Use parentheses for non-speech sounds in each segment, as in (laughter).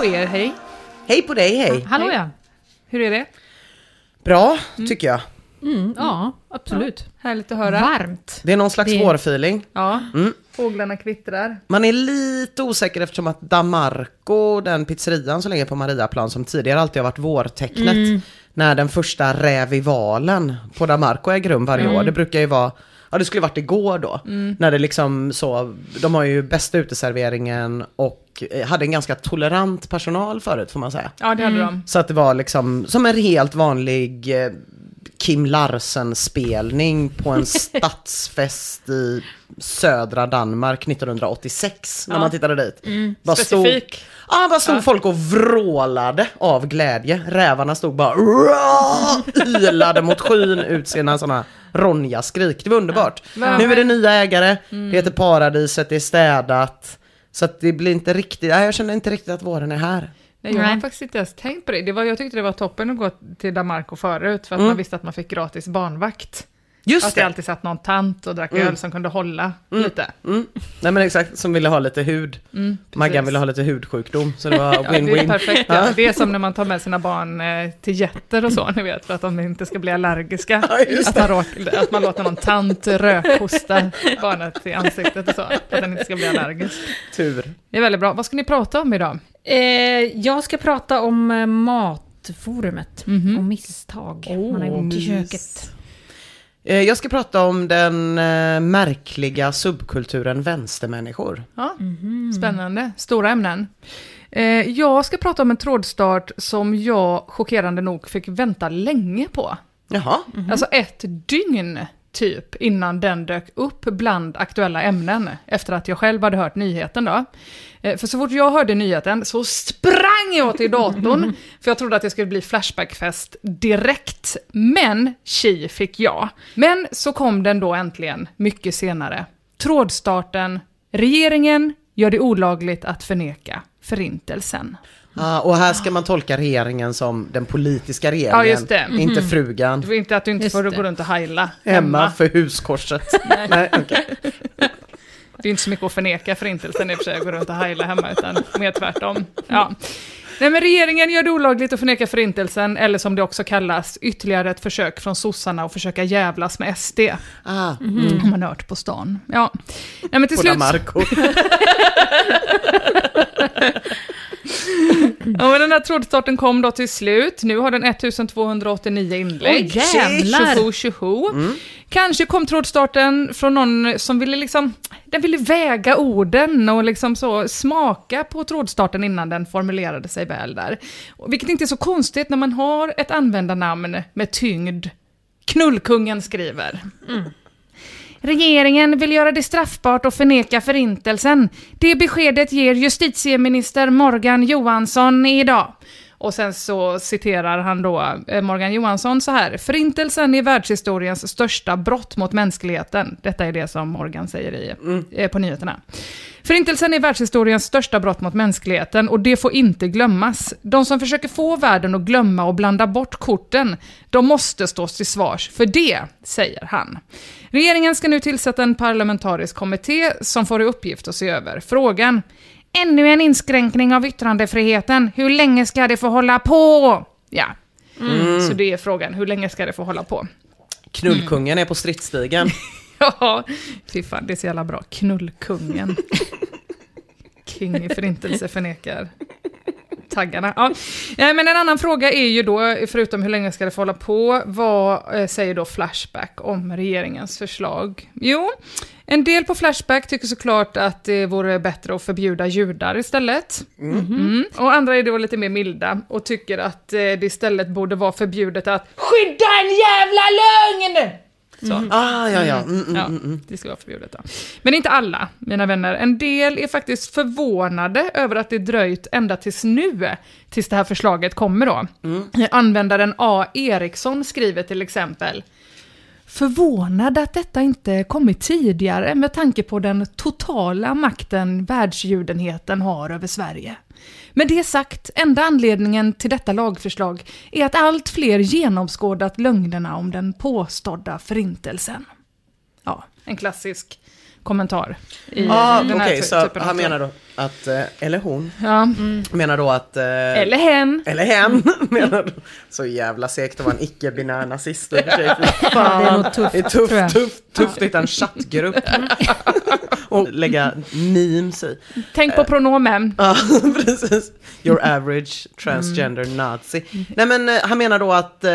På er, hej. Hej på dig, hej. Hallå ja. Hur är det? Bra, tycker jag. Mm, ja, absolut. Härligt att höra. Varmt. Det är någon slags Det- vårfeeling. Ja, fåglarna kvittrar. Man är lite osäker eftersom att Damarco, den pizzerian som ligger på Mariaplan, som tidigare alltid har varit vårtecknet, när den första rävivalen på Damarco äger rum varje år. Det brukar ju vara, ja det skulle varit igår då, när det liksom så, de har ju bästa uteserveringen och eh, hade en ganska tolerant personal förut får man säga. Ja, det hade de. Så att det var liksom som en helt vanlig eh, Kim Larsen-spelning på en (laughs) stadsfest i södra Danmark 1986 när man tittade dit. Bara stod, Specifik. ja, bara stod folk och vrålade av glädje. Rävarna stod bara ylade mot skyn ut sina sådana Ronja-skrik. Det var underbart. Nu är det nya ägare, det heter Paradiset, det är städat. Så att det blir inte riktigt, nej, jag känner inte riktigt att våren är här. Nej, jag har faktiskt inte ens tänkt på det. det var, jag tyckte det var toppen att gå till Damarco förut, för att Mm. man visste att man fick gratis barnvakt. Just Att det! det alltid satt någon tant och drack öl som kunde hålla lite. Mm. Nej men exakt, som ville ha lite hud. Maggan ville ha lite hudsjukdom, så det var Ja, det är win-win. perfekt. Ja. Det är som när man tar med sina barn eh, till jätter och så, ni vet, för att de inte ska bli allergiska. (laughs) Ja, att, man råk, att man låter någon tant rökhosta (laughs) barnet i ansiktet och så, för att den inte ska bli allergisk. Tur. Det är väldigt bra. Vad ska ni prata om idag? Eh, jag ska prata om eh, matforumet Mhm. och misstag man har gjort i köket. Eh, Jag ska prata om den eh, märkliga subkulturen vänstermänniskor. Ja, Spännande. Stora ämnen. Eh, jag ska prata om en trådstart som jag chockerande nog fick vänta länge på. Jaha. Alltså ett dygn typ innan den dök upp bland aktuella ämnen efter att jag själv hade hört nyheten då. Eh, För så fort jag hörde nyheten så sprang jag till datorn (laughs) för jag trodde att det skulle bli Flashbackfest direkt. Men tji fick jag. Men så kom den då äntligen mycket senare. Trådstarten, regeringen gör det olagligt att förneka förintelsen. Ah, och här ska man tolka regeringen som den politiska regeringen, Ja, just det. inte frugan. Det var inte att du inte Just får det. gå runt och heila Hemma för huskorset. (laughs) Nej, okej. Det är inte så mycket att förneka förintelsen i och för sig, att gå runt och heila hemma, utan mer tvärtom. Ja. Nej, men regeringen gör det olagligt att förneka förintelsen, eller som det också kallas, ytterligare ett försök från sossarna att försöka jävlas med SD. Ah, Har man hört på stan. Ja. Nej, men till på slut... Damarco. (laughs) (laughs) (laughs) Ja, men den här trådstarten kom då till slut. Nu har den 1289 inlägg. Oj, jävlar! Tjoho, tjoho. Kanske kom trådstarten från någon som ville liksom, den ville väga orden och liksom så smaka på trådstarten innan den formulerade sig väl där. Vilket inte är så konstigt när man har ett användarnamn med tyngd. Knullkungen skriver. Regeringen vill göra det straffbart att förneka förintelsen. Det beskedet ger justitieminister Morgan Johansson idag. Och sen så citerar han då eh, Morgan Johansson så här. Förintelsen är världshistoriens största brott mot mänskligheten. Detta är det som Morgan säger i, eh, på nyheterna. Förintelsen är världshistoriens största brott mot mänskligheten och det får inte glömmas. De som försöker få världen att glömma och blanda bort korten, de måste stås till svars för det, säger han. Regeringen ska nu tillsätta en parlamentarisk kommitté som får i uppgift att se över frågan. Ännu en inskränkning av yttrandefriheten. Hur länge ska det få hålla på? Ja. Så det är frågan, hur länge ska det få hålla på? Knullkungen är på stridsstigen. (laughs) Ja, fy fan, det är så jävla bra. Knullkungen. King i förintelse förnekar taggarna. Ja. Ja, men en annan fråga är ju då, förutom hur länge ska det få hålla på, vad eh, säger då Flashback om regeringens förslag? Jo, en del på Flashback tycker såklart att det vore bättre att förbjuda judar istället. Mm. Och andra är då lite mer milda och tycker att eh, det istället borde vara förbjudet att skydda en jävla lögn! Så. Ah, ja, ja. Mm, mm, Ja, mm, mm. det ska vara förbjudet då. Men inte alla, mina vänner. En del är faktiskt förvånade över att det dröjt ända tills nu, tills det här förslaget kommer då. Användaren A. Eriksson skriver till exempel Förvånad att detta inte kommit tidigare med tanke på den totala makten världsjudenheten har över Sverige. Med det sagt, enda anledningen till detta lagförslag är att allt fler genomskådat lögnerna om den påstådda förintelsen. Ja, en klassisk kommentar i Ah, den här Okej, ty- så typen av han menar då att, eh, eller hon, Ja, menar då att... eh, eller hen. Eller hen, (laughs) (laughs) menar då. Så jävla segt att vara en icke-binär nazist det är nog tufft, Det är jag. tufft, tufft, tufft att hitta en chattgrupp. (laughs) Och lägga memes i. Tänk på pronomen. Ja, precis. Your average transgender nazi. Nej men eh, han menar då att eh,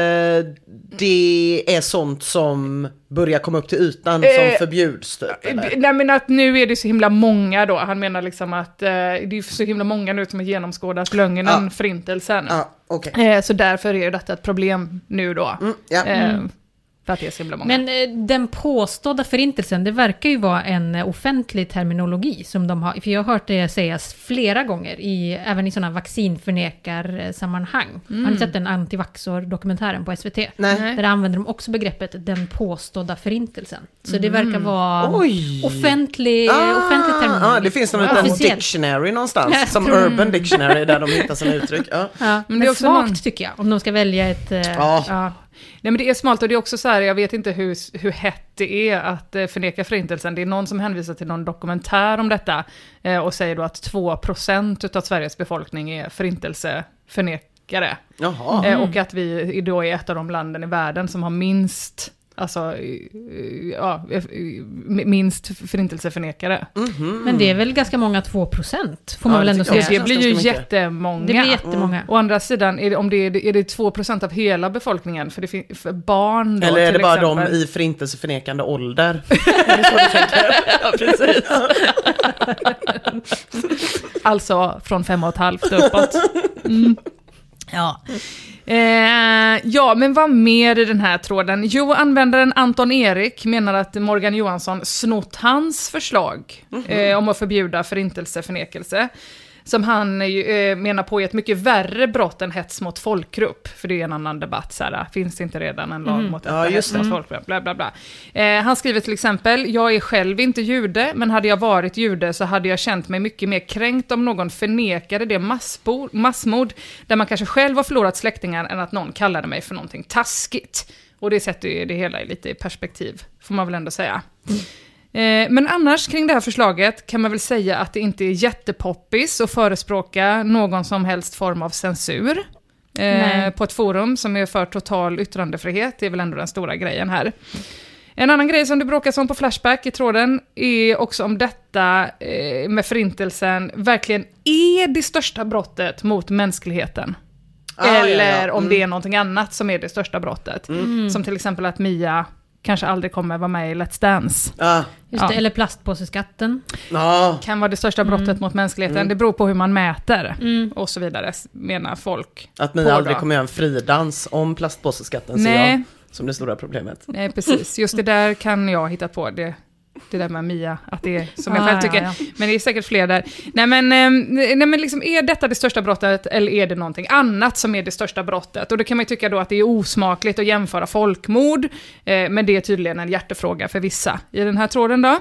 det är sånt som börjar komma upp till ytan som Eh, förbjuds typ. eller? Nej men att nu är det så himla många då, han menar liksom att eh, det är så himla många nu som har genomskådat lögnen, Ja. förintelsen. Ja, okej. Eh, så därför är detta ett problem nu då. Mm, ja. Eh, för att det är så himla många. Men eh, den påstådda förintelsen, det verkar ju vara en eh, offentlig terminologi som de har, för jag har hört det sägas flera gånger, i, även i sådana vaccinförnekarsammanhang. Har Mm. ni sett den antivaxor-dokumentären på SVT? Nej. Där använder de också begreppet den påstådda förintelsen. Så det verkar vara Oj! offentlig, offentlig terminologi. ah, det finns liten Officiellt. dictionary någonstans, Jag som tror- Urban Dictionary där de hittar sina uttryck. Ja. Ja, Men men det är också svagt någon- tycker jag, om de ska välja ett... eh, Ja. Nej men det är smalt och det är också så här, jag vet inte hur, hur hett det är att eh, förneka förintelsen. Det är någon som hänvisar till någon dokumentär om detta eh, och säger då att 2% av Sveriges befolkning är förintelseförnekare. Jaha. Eh, och att vi då är ett av de landen i världen som har minst Alltså, eh, ja, eh, minst förintelseförnekare. Men det är väl ganska många 2% får man Ja, väl det ändå säga. Det blir ju jättemånga. Det blir jättemånga. Å andra sidan, är det, om det är, är det 2% av hela befolkningen, för, det för barn då Eller är det bara exempel. de i förintelseförnekande ålder? (laughs) är det så du tänker? Ja, precis. (laughs) alltså från fem och ett halvt uppåt. Mm. Ja. Eh, ja, men vad mer i den här tråden? Jo, användaren Anton Erik menar att Morgan Johansson snott hans förslag eh, om att förbjuda förintelseförnekelse. Som han eh, menar på är ett mycket värre brott än hets mot folkgrupp. För det är en annan debatt, så här, finns det inte redan en lag mot detta Ja, just hets mot folkgrupp? Bla, bla, bla. Eh, han skriver till exempel, jag är själv inte jude, men hade jag varit jude så hade jag känt mig mycket mer kränkt om någon förnekade det massmord, där man kanske själv har förlorat släktingar, än att någon kallade mig för någonting taskigt. Och det sätter ju det hela lite i perspektiv, får man väl ändå säga. Eh, Men annars kring det här förslaget kan man väl säga att det inte är jättepoppis att förespråka någon som helst form av censur. Eh, Nej. på ett forum som är för total yttrandefrihet, det är väl ändå den stora grejen här. En annan grej som det bråkas om på Flashback i tråden är också om detta eh, med förintelsen verkligen är det största brottet mot mänskligheten. Ah, ja, Eller ja. om Mm. det är någonting annat som är det största brottet. Som till exempel att Mia kanske aldrig kommer vara med i Let's Dance. Ah, Just Ja. det, eller plastpåseskatten. ah. Kan vara det största brottet mot mänskligheten. Det beror på hur man mäter Mm. och så vidare, menar folk. Att På aldrig då. kommer göra en fridans om plastpåseskatten ser Nej. jag som det stora problemet. Nej, precis. Just det där kan jag hitta på. Det, det där med Mia, att det är som jag Ah, själv ja, tycker. ja. Men det är säkert fler där. Nej men, ehm, nej, men liksom, är detta det största brottet eller är det någonting annat som är det största brottet? Och då kan man ju tycka då att det är osmakligt att jämföra folkmord, eh, men det är tydligen en hjärtefråga för vissa i den här tråden då.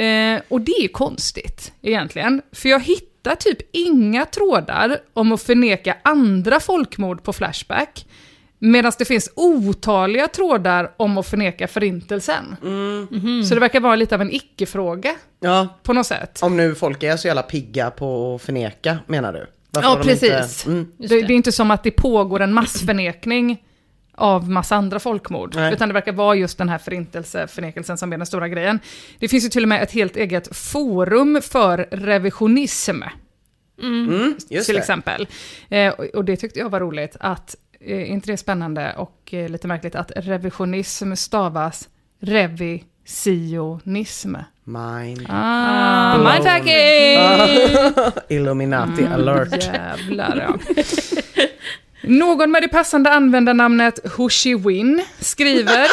Eh, och det är konstigt egentligen, för jag hittar typ inga trådar om att förneka andra folkmord på Flashback. Medan det finns otaliga trådar om att förneka förintelsen. Så det verkar vara lite av en icke-fråga Ja, på något sätt. om nu folk är så jävla pigga på att förneka menar du? Varför Ja, de inte- precis. Mm. Det, det. det är inte som att det pågår en massförnekning av massa andra folkmord, Nej. utan det verkar vara just den här förintelseförnekelsen som är den stora grejen. Det finns ju till och med ett helt eget forum för revisionism, Mm, just till det. exempel. Eh, och, och det tyckte jag var roligt, att, eh, inte det är spännande och eh, lite märkligt, att revisionism stavas revisionism. Mind. Ah, Blown. mindfucking! (laughs) Illuminati alert. Jävlar ja. Någon med det passande användarnamnet Hushi-Win skriver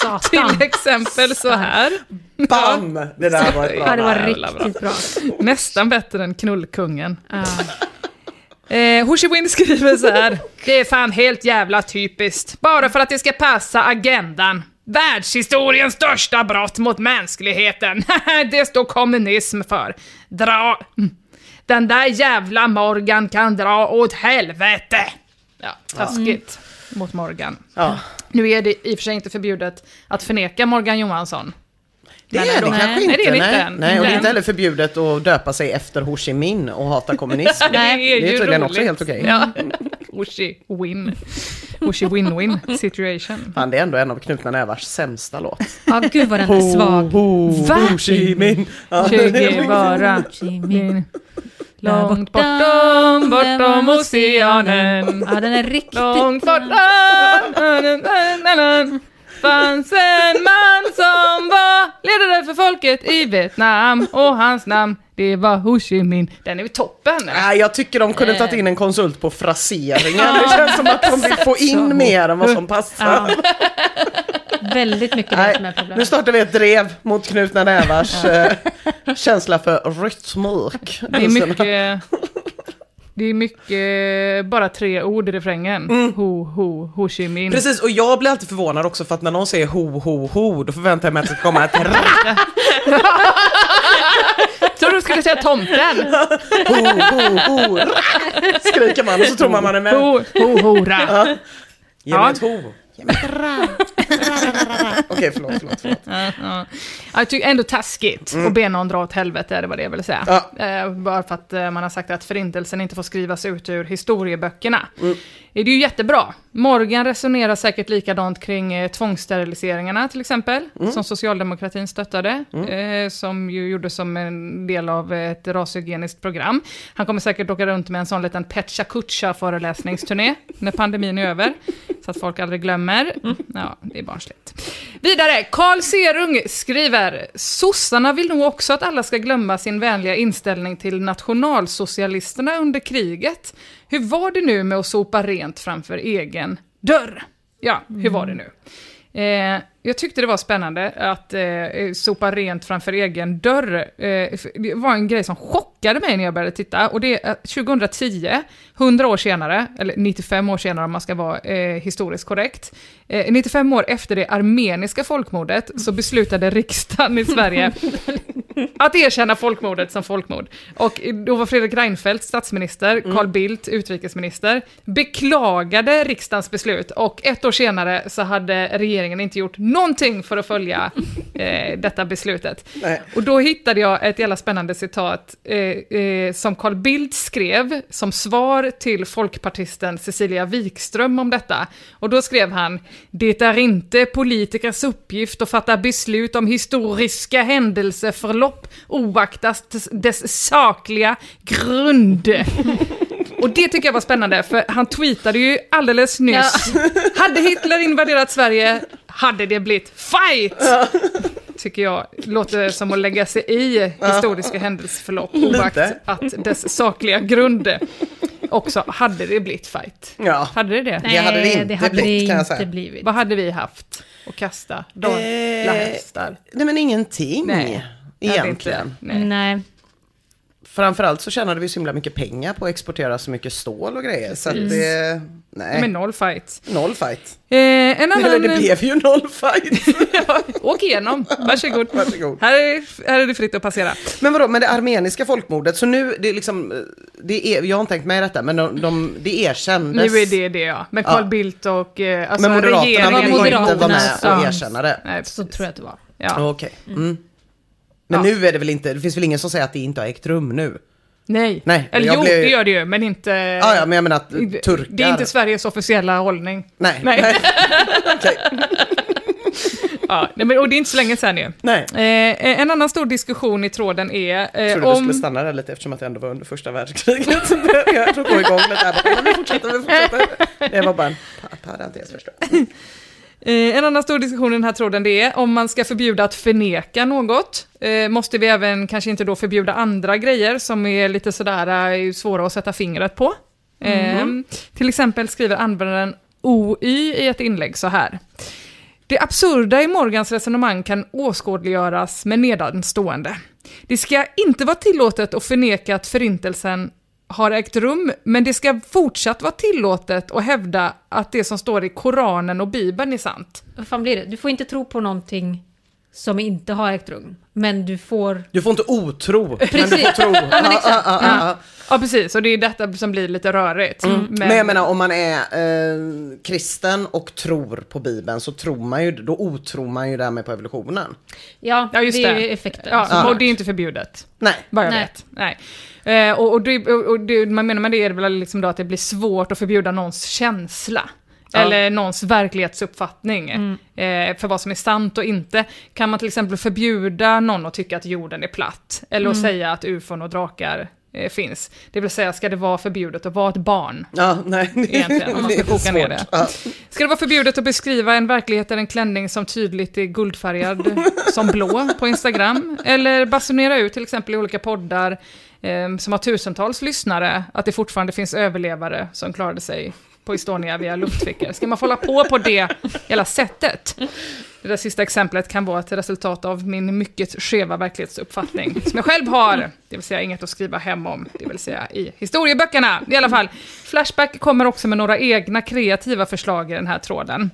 Satan. till exempel så här. Bam! Det där var ett bra Ja, det var riktigt bra. Nästan bättre än Knullkungen. Ja. Eh, Hushi-Win skriver så här. (laughs) Det är fan helt jävla typiskt. Bara för att det ska passa agendan. Världshistoriens största brott mot mänskligheten. (laughs) det står kommunism för. Dra... Den där jävla Morgan kan dra åt helvete. Ja, taskigt mot Morgan. Ja. Nu är det i och för sig inte förbjudet att förneka Morgan Johansson. Det är det kanske Nej, inte. det är det nej. inte. nej, och det är inte heller förbjudet att döpa sig efter Ho Chi Minh och hata kommunism. (laughs) Nej, det är ju tydligen roligt. också helt okej. Ja. (laughs) Ushi win. Ushi win-win situation. Fan, det är ändå en av Knutna Nävars sämsta låt. ja, gud vad den är svag. ho, Va? Ho Chi Minh. Che Guevara. Ho Chi Minh. Långt bortom, bortom oceanen. Ja, den är riktigt... Långt bortom fanns en man som var ledare för folket i Vietnam och hans namn det var Ho Chi Minh. Den är ju toppen. Nej, jag tycker de kunde tagit in en konsult på fraseringen. Det känns som att de vill få in mer än vad som passar. Ja. Väldigt mycket det som är Nej, nu problemet. startar vi ett drev mot Knutna Nävars eh, känsla för rytmik. Det är mycket... Det är mycket, bara tre ord i refrängen. Ho, ho, Ho Chi Minh. Precis, och jag blir alltid förvånad också för att när någon säger ho, ho, ho, då förväntar jag mig att det ska komma ett r, (laughs) Tror du skulle säga tomten? ho, ho, ho, r, skriker man och så tror man man är med. Ho, ho, hora. Ge mig Ja. ett ho. Ett ra. (laughs) Okej, förlåt, förlåt, förlåt. Ja, ja. Jag tycker ändå taskigt att be någon dra åt helvete, det var det jag ville säga. Ja. Eh, bara för att eh, man har sagt att förintelsen inte får skrivas ut ur historieböckerna. Det är ju jättebra. Morgan resonerar säkert likadant kring eh, tvångssteriliseringarna till exempel, som socialdemokratin stöttade, eh, som ju gjordes som en del av ett rashygieniskt program. Han kommer säkert åka runt med en sån liten Pecha Kucha föreläsningsturné när pandemin är över, så att folk aldrig glömmer. Ja, det är barnsligt. Vidare, Carl Serung skriver, sossarna vill nog också att alla ska glömma sin vänliga inställning till nationalsocialisterna under kriget. Hur var det nu med att sopa rent framför egen dörr? Ja, hur var det nu? Eh, jag tyckte det var spännande att eh, sopa rent framför egen dörr. Eh, det var en grej som chockade mig när jag började titta. Och det är att 2010, 100 år senare, eller 95 år senare om man ska vara eh, historiskt korrekt, eh, 95 år efter det armeniska folkmordet så beslutade riksdagen i Sverige (laughs) att erkänna folkmordet som folkmord. Och då var Fredrik Reinfeldt statsminister, Carl Bildt utrikesminister, beklagade riksdagens beslut och ett år senare så hade regeringen inte gjort någonting för att följa (laughs) eh, detta beslutet. Nej. Och då hittade jag ett jävla spännande citat eh, eh, som Carl Bildt skrev som svar till folkpartisten Cecilia Wikström om detta. Och då skrev han, det är inte politikers uppgift att fatta beslut om historiska händelseförlopp oaktat dess sakliga grund. (laughs) Och det tycker jag var spännande, för han tweetade ju alldeles nyss. Hade Hitler invaderat Sverige, hade det blivit fight! Tycker jag låter som att lägga sig i historiska händelseförlopp, oaktat att dess sakliga grund också hade det blivit fight. Ja. Hade det det? Det hade det inte det hade blivit, det kan jag inte blivit. Vad hade vi haft att kasta? Dala Eh, hästar? Nej men ingenting. Nej, Egentligen. inte. Nej. Nej. Framförallt så tjänade vi så himla mycket pengar på att exportera så mycket stål och grejer. Så att det, nej, Men noll fight. noll fight. Eh, en annan... Eller det blev ju noll fight. (laughs) Ja, Åk igenom, varsågod. Varsågod. Här, är, här är det fritt att passera. Men vadå, men det armeniska folkmordet, så nu, det är liksom, det är, jag har inte tänkt med i detta, men de, de, det erkändes. Nu är det det ja. Men Carl Ja. Bildt och eh, alltså Men Moderaterna regeringen... inte Moderaterna vara med och erkänna det. Nej, Så tror jag att det var. Ja. Okej. Mm. Men Ja. nu är det väl inte, det finns väl ingen som säger att det inte har ägt rum nu? Nej. Nej, Eller jag jo, blev- det gör det ju, men inte... Ja, ja, men jag menar att turkar... Det är inte Sveriges officiella hållning. Nej, Nej. (laughs) Ja, men, och det är inte så länge sedan ju. nej. Eh, en annan stor diskussion i tråden är Jag eh, trodde du skulle om... stanna där lite eftersom att det ändå var under första världskriget. (laughs) Jag tror gå igång lite här. Men vi fortsätter, vi fortsätter. (laughs) Det var bara en pa- parentes förstås. Eh, en annan stor diskussion i den här tråden det är om man ska förbjuda att förneka något. Eh, måste vi även kanske inte då förbjuda andra grejer som är lite sådär eh, svåra att sätta fingret på. Eh, till exempel skriver användaren OY i ett inlägg så här. Det absurda i Morgans resonemang kan åskådliggöras med nedanstående. Det ska inte vara tillåtet att förneka att förintelsen har ägt rum, men det ska fortsatt vara tillåtet att hävda att det som står i Koranen och Bibeln är sant. Vad fan blir det? Du får inte tro på någonting som inte har ägt rum. Men du får... Du får inte otro, men du Precis. får tro. Ja, men exakt. Ja, ja, precis, och det är detta som blir lite rörigt. Mm. Men, jag menar om man är eh, kristen och tror på Bibeln så tror man ju, då otror man ju därmed på evolutionen. Ja, Ja, just det är det. ju effekten. Ja, och det är inte förbjudet. Nej. Vad jag Nej. vet. Nej. Eh, och och, det, och och det man menar med det är väl liksom då att det blir svårt att förbjuda någons känsla. Ja. Eller någons verklighetsuppfattning eh, för vad som är sant och inte. Kan man till exempel förbjuda någon att tycka att jorden är platt? Eller att säga att ufon och drakar finns? Det vill säga, ska det vara förbjudet att vara ett barn? Ja, nej. Egentligen, om man ska koka ner det. Ja. Ska det vara förbjudet att beskriva en verklighet eller en klänning som tydligt är guldfärgad (laughs) som blå på Instagram? Eller basunera ut till exempel i olika poddar eh, som har tusentals lyssnare att det fortfarande finns överlevare som klarade sig på Estonia via luftfickor. Ska man få hålla på på det hela sättet? Det där sista exemplet kan vara ett resultat av min mycket skeva verklighetsuppfattning som jag själv har, det vill säga inget att skriva hem om, det vill säga i historieböckerna. I alla fall, Flashback kommer också med några egna kreativa förslag i den här tråden.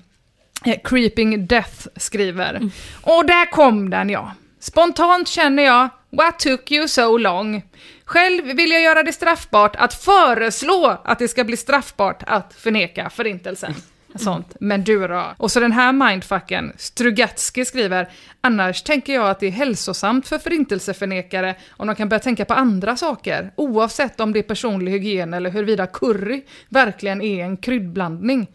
Eh, Creeping Death skriver, och där kom den ja. Spontant känner jag, what took you so long? Själv vill jag göra det straffbart att föreslå att det ska bli straffbart att förneka förintelsen. Sånt. Men du då? Och så den här mindfucken, Strugatsky skriver, annars tänker jag att det är hälsosamt för förintelseförnekare om de kan börja tänka på andra saker, oavsett om det är personlig hygien eller huruvida curry verkligen är en kryddblandning.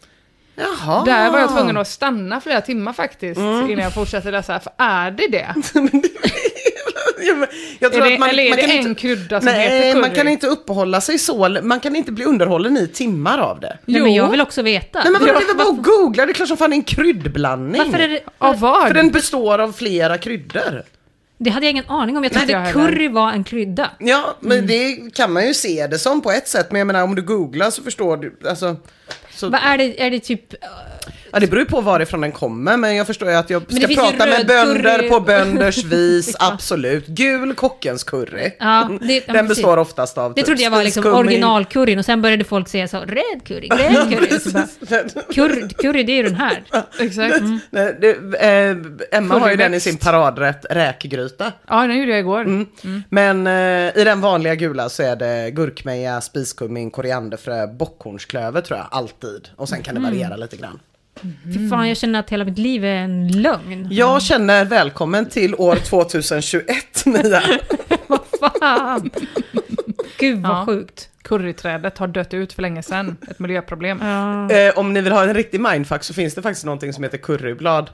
Jaha. Där var jag tvungen att stanna flera timmar faktiskt innan jag fortsatte läsa, för är det det? (laughs) (laughs) Jag Är det- att man, eller är man det kan en inte, krydda som nej, heter curry? man kan inte uppehålla sig så, man kan inte bli underhållen i timmar av det. Nej, men jag vill också veta. Nej men vadå, det är bara att googla, det är klart som fan det är en kryddblandning. Varför är det... Av vad? För den består av flera kryddor. Det hade jag ingen aning om. Jag trodde curry var en krydda. Ja, men Mm. det kan man ju se det som på ett sätt. Men jag menar om du googlar så förstår du, alltså. Så, Vad är det? Är det typ... ja, det beror ju på varifrån den kommer, men jag förstår ju att jag ska prata med röd bönder curry. på bönders (laughs) vis, absolut. Gul kockens curry. Ja, det, ja, den precis. består oftast av Det typ trodde jag var liksom originalcurryn och sen började folk säga så, röd curry, grön curry. Så bara, curry, curry det är ju den här. Exakt. Nej, det, eh, Emma har ju den i sin paradrätt räkgryta. Ja, den gjorde jag igår. Mm. Men eh, i den vanliga gula så är det gurkmeja, spiskummin, korianderfrö, bockhornsklöver tror jag alltid. Och sen kan det variera lite grann. Fy fan, jag känner att hela mitt liv är en lögn. Jag känner välkommen till år 2021 (laughs) Mia. (laughs) Vad fan! Gud vad Ja. sjukt. Curryträdet har dött ut för länge sedan, ett miljöproblem. Ja, Eh, om ni vill ha en riktig mindfuck så finns det faktiskt någonting som heter curryblad.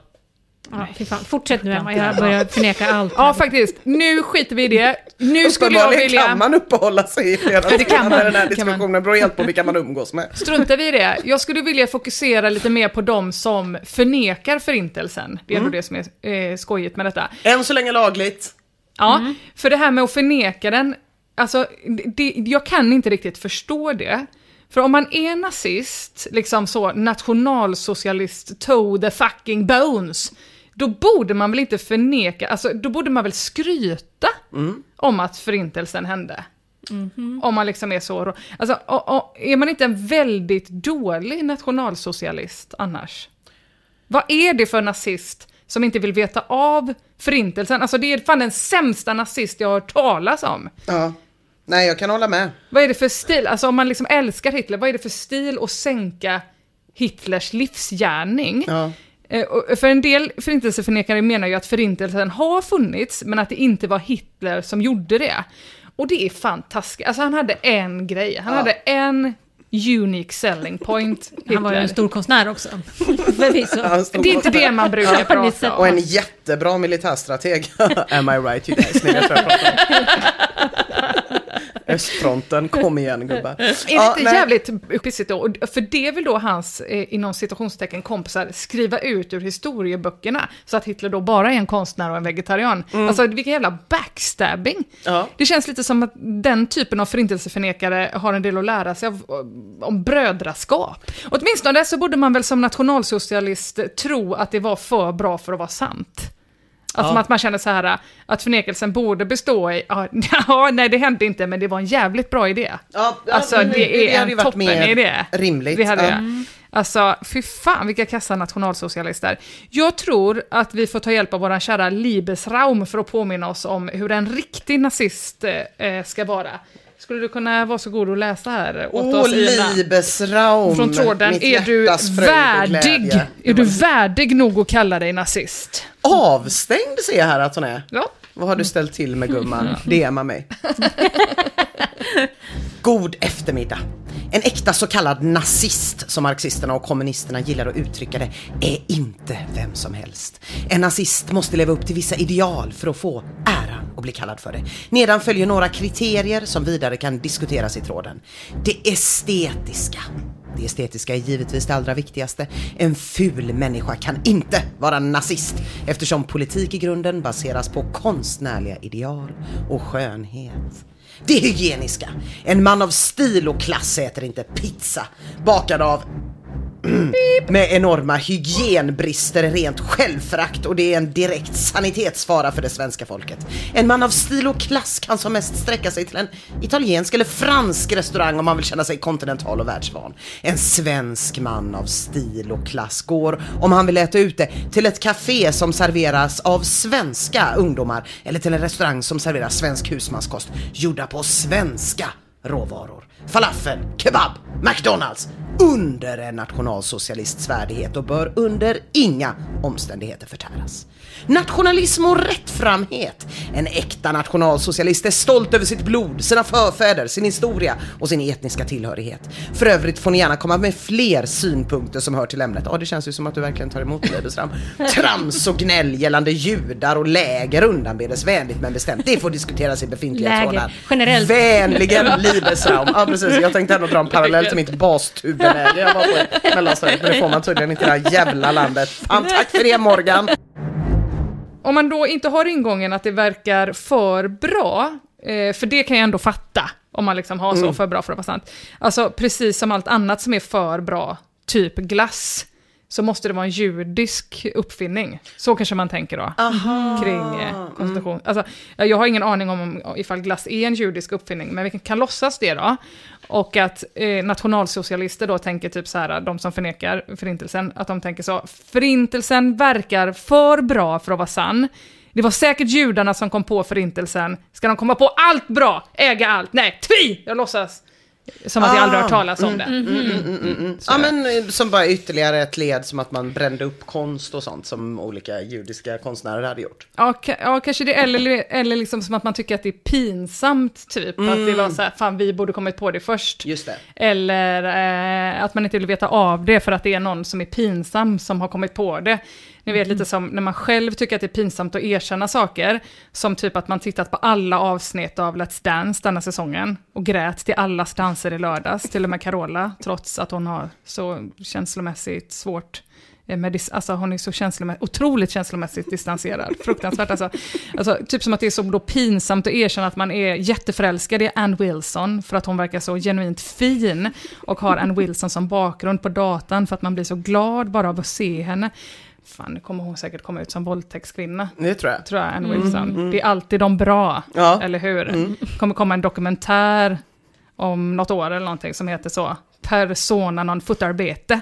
Ja, fy fan. Fortsätt nu Emma, jag börjar förneka allt. Ja, faktiskt. Nu skiter vi i det. Nu skulle jag vilja... kan man uppehålla sig i flera det kan man. den här Det kan man. diskussionen, beror helt på vilka man umgås med. Struntar vi i det. Jag skulle vilja fokusera lite mer på de som förnekar förintelsen. Det är ändå det som är eh, skojigt med detta. Än så länge lagligt. Ja, för det här med att förneka den, alltså, det, jag kan inte riktigt förstå det. För om man är nazist, liksom så nationalsocialist to the fucking bones, då borde man väl inte förneka, alltså då borde man väl skryta om att förintelsen hände. Om man liksom är så, alltså och, och, är man inte en väldigt dålig nationalsocialist annars? Vad är det för nazist som inte vill veta av förintelsen? Alltså det är fan den sämsta nazist jag har hört talas om. Ja. Nej, jag kan hålla med. Vad är det för stil? Alltså om man liksom älskar Hitler, vad är det för stil att sänka Hitlers livsgärning? Ja. Eh, För en del förintelseförnekare menar ju att förintelsen har funnits, men att det inte var Hitler som gjorde det. Och det är fantastiskt. Alltså han hade en grej, han hade en unique selling point. (laughs) Han var ju en Hitler. stor konstnär också. (laughs) Förvisso. (laughs) Det är inte det man brukar prata sett- Och om. en jättebra militärstrateg. Am I right you guys? Ni vet vad jag pratar om. Östfronten, kom igen gubbar. Är det Ja, inte nej. jävligt pissigt då? För det vill då hans, eh, inom citationstecken, kompisar skriva ut ur historieböckerna. Så att Hitler då bara är en konstnär och en vegetarian. Alltså vilken jävla backstabbing. Mm. Ja. Det känns lite som att den typen av förintelseförnekare har en del att lära sig av, eh, om brödraskap. Åtminstone så borde man väl som nationalsocialist tro att det var för bra för att vara sant. Alltså Ja. att man känner så här att förnekelsen borde bestå i, ja, (laughs) ja, nej det hände inte men det var en jävligt bra idé. Ja, Alltså men det är en varit toppen mer idé. Rimligt. Det hade ja. det. Alltså, fy fan vilka kassa nationalsocialister. Jag tror att vi får ta hjälp av våran kära Liebesraum för att påminna oss om hur en riktig nazist eh, ska vara. Skulle du kunna vara så god att läsa här åt Åh, oss Ina? Liebesraum. Från tråden, är du och värdig? Är du värdig nog att kalla dig nazist? Avstängd ser jag här att hon är. Ja. Vad har du ställt till med gumman? DMa mig. (laughs) God eftermiddag. En äkta så kallad nazist, som marxisterna och kommunisterna gillar att uttrycka det, är inte vem som helst. En nazist måste leva upp till vissa ideal för att få äran att bli kallad för det. Nedan följer några kriterier som vidare kan diskuteras i tråden. Det estetiska. Det estetiska är givetvis det allra viktigaste. En ful människa kan inte vara nazist eftersom politik i grunden baseras på konstnärliga ideal och skönhet. Det hygieniska. En man av stil och klass äter inte pizza bakad av med enorma hygienbrister, rent självförakt och det är en direkt sanitetsfara för det svenska folket. En man av stil och klass kan som mest sträcka sig till en italiensk eller fransk restaurang om man vill känna sig kontinental och världsvan. En svensk man av stil och klass går, om han vill äta ute, till ett café som serveras av svenska ungdomar eller till en restaurang som serverar svensk husmanskost gjorda på svenska råvaror. Falafel, kebab, McDonalds under en nationalsocialists värdighet och bör under inga omständigheter förtäras. Nationalism och rättframhet. En äkta nationalsocialist är stolt över sitt blod, sina förfäder, sin historia och sin etniska tillhörighet. För övrigt får ni gärna komma med fler synpunkter som hör till ämnet. Ja, det känns ju som att du verkligen tar emot det, Lebesram. Trams och gnäll gällande judar och läger undanbedes vänligt men bestämt. Det får diskuteras i befintliga Läger, trådar. generellt. Vänligen (laughs) Libesraum. Ja precis, jag tänkte ändå dra en parallell till mitt bastubeläge jag var på mellanstadiet. Men det får man tydligen inte i det här jävla landet. Fan tack för det Morgan! Om man då inte har ingången att det verkar för bra, eh, för det kan jag ändå fatta, om man liksom har så för bra för att vara sant. Alltså precis som allt annat som är för bra, typ glass, så måste det vara en judisk uppfinning. Så kanske man tänker då. Kring eh, konstitution. Alltså, ja, jag har ingen aning om om ifall glass är en judisk uppfinning, men vi kan, kan låtsas det då. Och att eh, nationalsocialister då tänker typ så här, de som förnekar förintelsen, att de tänker så, förintelsen verkar för bra för att vara sann. Det var säkert judarna som kom på förintelsen. Ska de komma på allt bra? Äga allt? Nej, tvi! Jag låtsas. Som att jag aldrig Ah, hört talas om det. Mm, mm, mm. Ja men eh, som bara ytterligare ett led som att man brände upp konst och sånt som olika judiska konstnärer hade gjort. Ja, ja, kanske det, eller, eller liksom som att man tycker att det är pinsamt, typ. Att det var så här, fan vi borde kommit på det först. Just det. Eller eh, att man inte vill veta av det för att det är någon som är pinsam som har kommit på det. Ni vet lite som när man själv tycker att det är pinsamt att erkänna saker, som typ att man tittat på alla avsnitt av Let's Dance denna säsongen och grät till allas danser i lördags, till och med Carola, trots att hon har så känslomässigt svårt eh, med alltså hon är så känslomässigt, otroligt känslomässigt distanserad. (laughs) Fruktansvärt alltså. alltså. Typ som att det är så då pinsamt att erkänna att man är jätteförälskad i Ann Wilson, för att hon verkar så genuint fin, och har Ann Wilson som bakgrund på datan, för att man blir så glad bara av att se henne. Fan, nu kommer hon säkert komma ut som våldtäktskvinna. Det tror jag. Tror jag, Ann Wilson. Det är alltid de bra, Ja. eller hur? kommer komma en dokumentär om något år eller någonting som heter så. Persona non fotarbete.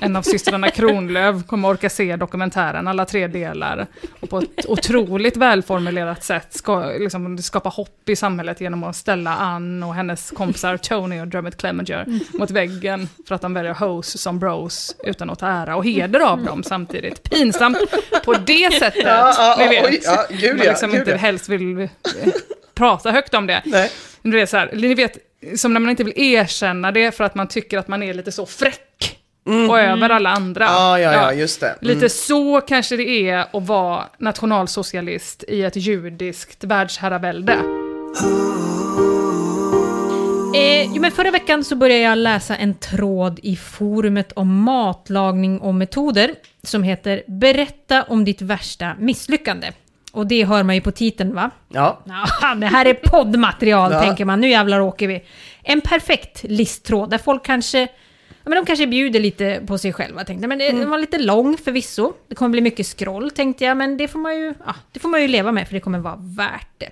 En av systrarna Kronlöf kommer orka se dokumentären, alla tre delar. Och på ett otroligt välformulerat sätt ska, liksom, skapa hopp i samhället genom att ställa Ann och hennes kompisar Tony och Dermot Clemenger mot väggen för att de väljer hoes som bros utan att ta ära och heder av dem samtidigt. Pinsamt på det sättet, Ja, ja, ni vet. oj, ja, gud Man liksom gud inte helst vill eh, prata högt om det. Nej. Du vet, så här, ni vet, som när man inte vill erkänna det för att man tycker att man är lite så fräck och över alla andra. Mm. Ja, ja, ja, just det. Mm. Lite så kanske det är att vara nationalsocialist i ett judiskt världsherravälde. Eh, jo, men förra veckan så började jag läsa en tråd i forumet om matlagning och metoder som heter “Berätta om ditt värsta misslyckande”. Och det hör man ju på titeln va? Ja. Ja, det här är poddmaterial (laughs) Ja. tänker man, nu jävlar åker vi. En perfekt listtråd där folk kanske, ja, men de kanske bjuder lite på sig själva tänkte jag. Men det var lite lång förvisso. Det kommer bli mycket scroll tänkte jag, men det får man ju, ja, det får man ju leva med för det kommer vara värt det.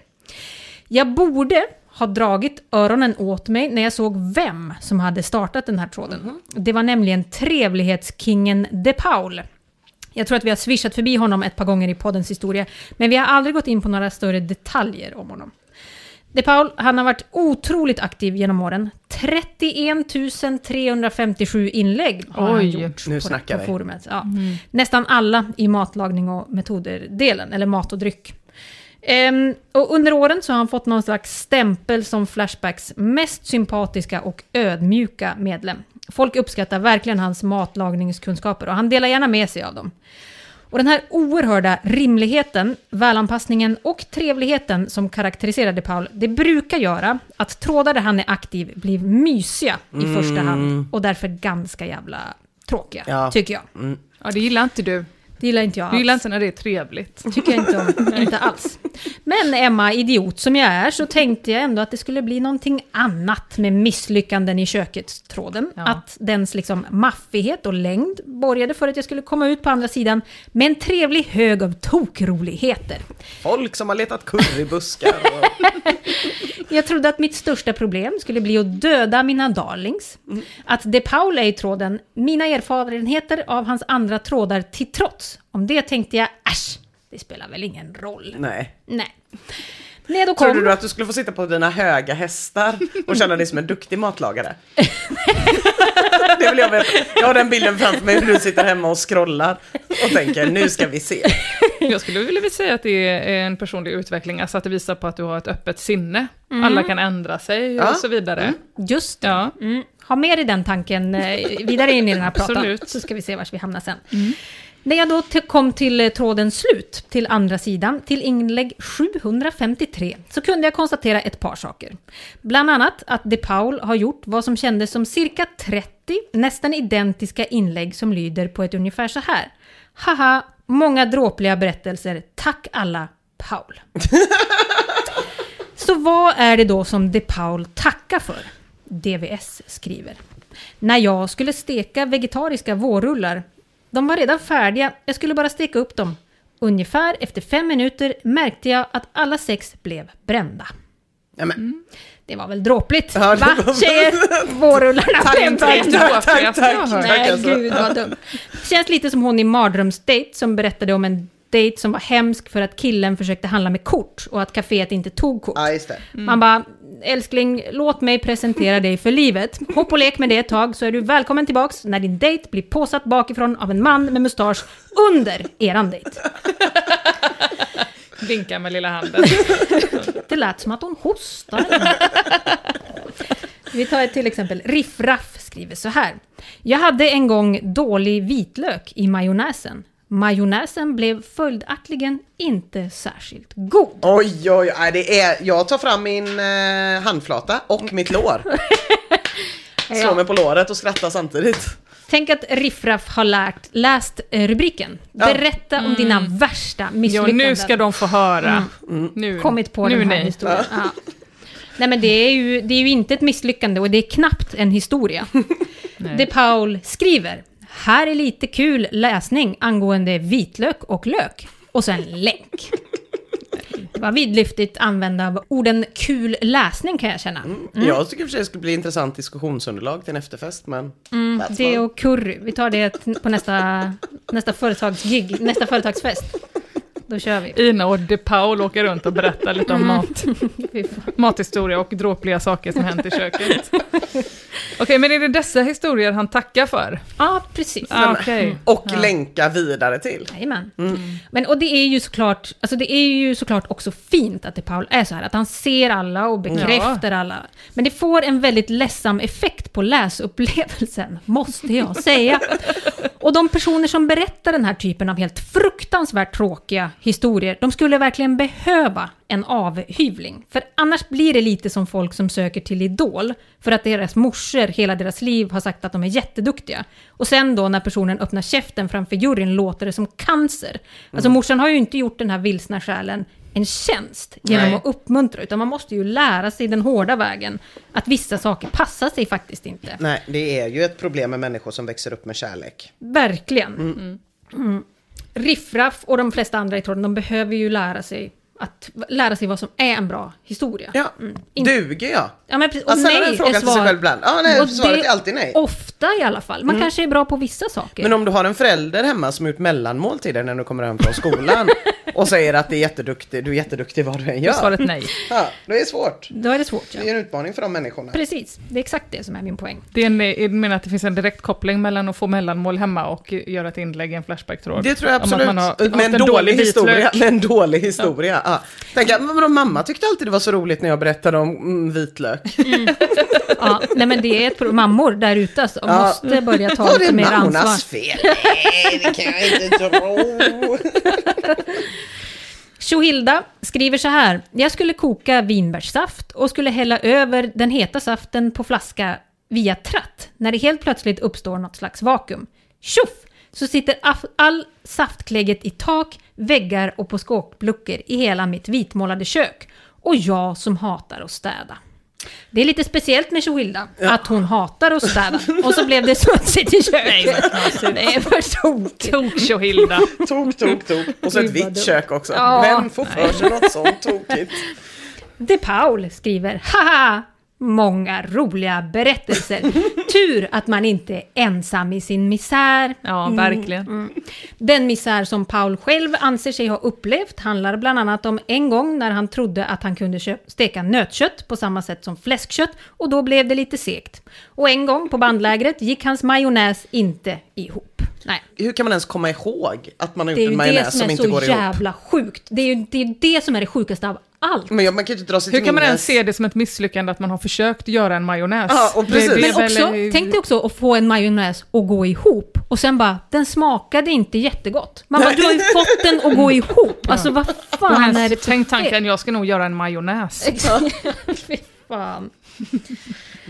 Jag borde ha dragit öronen åt mig när jag såg vem som hade startat den här tråden. Det var nämligen trevlighetskingen De Paul. Jag tror att vi har swishat förbi honom ett par gånger i poddens historia, men vi har aldrig gått in på några större detaljer om honom. De Paul, han har varit otroligt aktiv genom åren. 31 357 inlägg har han Oj, gjort nu på, snackar på forumet. Ja. Nästan alla i matlagning och metoder-delen, eller mat och dryck. Ehm, och under åren så har han fått någon slags stämpel som Flashbacks mest sympatiska och ödmjuka medlem. Folk uppskattar verkligen hans matlagningskunskaper och han delar gärna med sig av dem. Och den här oerhörda rimligheten, välanpassningen och trevligheten som karaktäriserar De Paul, det brukar göra att trådar där han är aktiv blir mysiga i första hand och därför ganska jävla tråkiga, Ja. tycker jag. Ja, det gillar inte du. Det gillar inte jag Du gillar alls. inte när det är trevligt. tycker jag inte om. (laughs) inte alls. Men Emma, idiot som jag är, så tänkte jag ändå att det skulle bli någonting annat med misslyckanden i köket-tråden. Ja. Att dens liksom maffighet och längd borgade för att jag skulle komma ut på andra sidan med en trevlig hög av tokroligheter. Folk som har letat currybuskar. Och... (laughs) Jag trodde att mitt största problem skulle bli att döda mina darlings. Att De Paul är i tråden, mina erfarenheter av hans andra trådar till trots. Om det tänkte jag, äsch, det spelar väl ingen roll. Nej. Nej. Jag då kom... Trodde du att du skulle få sitta på dina höga hästar och känna dig som en duktig matlagare? (laughs) det vill jag veta. Jag har den bilden framför mig hur du sitter hemma och scrollar och tänker nu ska vi se. Jag skulle vilja säga att det är en personlig utveckling, alltså att det visar på att du har ett öppet sinne. Alla kan ändra sig Ja. och så vidare. Just det. Ja. Mm. Ha med dig den tanken eh, vidare in i den här pratan, så ska vi se var vi hamnar sen. När jag då kom till eh, trådens slut, till andra sidan, till inlägg 753, så kunde jag konstatera ett par saker. Bland annat att De Paul har gjort vad som kändes som cirka 30 nästan identiska inlägg som lyder på ett ungefär så här. Haha, många dråpliga berättelser, tack alla Paul. (laughs) Så vad är det då som De Paul tackar för? DVS skriver. När jag skulle steka vegetariska vårrullar, de var redan färdiga, jag skulle bara steka upp dem. Ungefär efter fem minuter märkte jag att alla sex blev brända. Men, Det var väl dråpligt? Ja, Va? Tjejer, vårrullarna (laughs) blev brända. tack, tack, tack, Nej, alltså. gud vad dumt. Känns lite som hon i Mardrömsdate som berättade om en dejt som var hemsk för att killen försökte handla med kort och att kaféet inte tog kort. Ja, just det. Man bara, älskling, låt mig presentera dig för livet. Hopp och lek med det ett tag så är du välkommen tillbaks när din dejt blir påsatt bakifrån av en man med mustasch under eran dejt. (laughs) Vinka med lilla handen. (laughs) Det lät som att hon hostade. Vi tar till exempel. Riff Raff skriver så här. Jag hade en gång dålig vitlök i majonnäsen. Majonnäsen blev följaktligen inte särskilt god. Oj, oj, oj, det är, jag tar fram min eh, handflata och mitt lår. (laughs) Slår Ja. mig på låret och skrattar samtidigt. Tänk att Riff Raff har lärt, läst eh, rubriken. Ja. Berätta om dina värsta Jo, misslyckanden. nu ska de få höra. Nu, kommit på nu den här nej. historien. Ja. Nej men det är, ju, det är ju inte ett misslyckande och det är knappt en historia. (laughs) De Paul skriver, här är lite kul läsning angående vitlök och lök. Och sen länk. Det var vidlyftigt använda av orden kul läsning kan jag känna. Jag tycker för sig det skulle bli intressant diskussionsunderlag till en efterfest, men... that's Det och curry. Vi tar det på nästa, nästa företagsgig, nästa företagsfest. Då kör vi. Ina och De Paul åker runt och berättar lite om mat, (laughs) Fy fan. mathistoria och dråpliga saker som hänt i köket. Okej, men är det dessa historier han tackar för? Ja, precis. Ah, Okej. Och länka vidare till. Jajamän. Men och det är ju såklart, alltså det är ju såklart också fint att det Paul är så här, att han ser alla och bekräftar alla. Men det får en väldigt ledsam effekt på läsupplevelsen, måste jag säga. (laughs) Och de personer som berättar den här typen av helt fruktansvärt tråkiga historier, de skulle verkligen behöva en avhyvling. För annars blir det lite som folk som söker till Idol, för att deras morsor hela deras liv har sagt att de är jätteduktiga. Och sen då när personen öppnar käften framför juryn låter det som cancer. Alltså morsan har ju inte gjort den här vilsna själen en tjänst genom Nej. att uppmuntra, utan man måste ju lära sig den hårda vägen att vissa saker passar sig faktiskt inte. Nej, det är ju ett problem med människor som växer upp med kärlek. Verkligen. Mm. Riffraff och de flesta andra i tråden, de behöver ju lära sig att lära sig vad som är en bra historia. Ja, In- duger jag? Ja, men precis. Och Alltså, nej den frågan är till sig själv ibland. Ja, nej, Och svaret det- är alltid nej. Ofta i alla fall. Man kanske är bra på vissa saker. Men om du har en förälder hemma som gjort mellanmåltider när du kommer hem från skolan (laughs) och säger att det är jätteduktig, du är jätteduktig vad du än Då är svaret gör. nej. (laughs) Ja, det är svårt. Då är det svårt. Ja. Det är en utmaning för de människorna. Precis, det är exakt det som är min poäng. Det är en, jag menar att det finns en direkt koppling mellan att få mellanmål hemma och göra ett inlägg i en Flashback-tråd. Det tror jag absolut. man har en, en dålig, historia. Med en dålig historia. (laughs) Ja. Tänk att, men vadå, mamma tyckte alltid det var så roligt när jag berättade om mm, vitlök. Ja, nej men det är ett pro- mammor där ute som Ja. måste börja ta Var lite det mer mammornas ansvar. fel? Nej, det kan jag inte tro. (laughs) Tjohilda skriver så här. Jag skulle koka vinbärssaft och skulle hälla över den heta saften på flaska via tratt när det helt plötsligt uppstår något slags vakuum. Tjoff! Så sitter all saftklägget i tak, väggar och på skåpluckor i hela mitt vitmålade kök. Och jag som hatar att städa. Det är lite speciellt med Tjohilda, att hon hatar att städa. Och så blev det smutsigt i köket. det är för tokigt. Tok Tjohilda. Tok, tok, tok. Och så ett vitt kök också. Ja. Vem får för sig något sånt tokigt? De Paul skriver Haha! Många roliga berättelser. (laughs) Tur att man inte är ensam i sin misär. Ja, verkligen. Den misär som Paul själv anser sig ha upplevt handlar bland annat om en gång när han trodde att han kunde steka nötkött på samma sätt som fläskkött och då blev det lite segt. Och en gång på bandlägret gick hans majonnäs inte ihop. Nej, Hur kan man ens komma ihåg att man har det är gjort ju en det majonnäs som som är inte så går ihop? jävla sjukt. Det är ju det, är det som är det sjukaste av allt. Men jag, man kan inte dra sig Hur kan man ens se det som ett misslyckande att man har försökt göra en majonnäs? Ja, och precis. Det- det Men väl- också, tänk dig också att få en majonnäs att gå ihop och sen bara, den smakade inte jättegott. Man bara, du har ju fått den att gå ihop. Alltså vad fan är det Tänk tanken, jag ska nog göra en majonnäs. (laughs) Fy fan.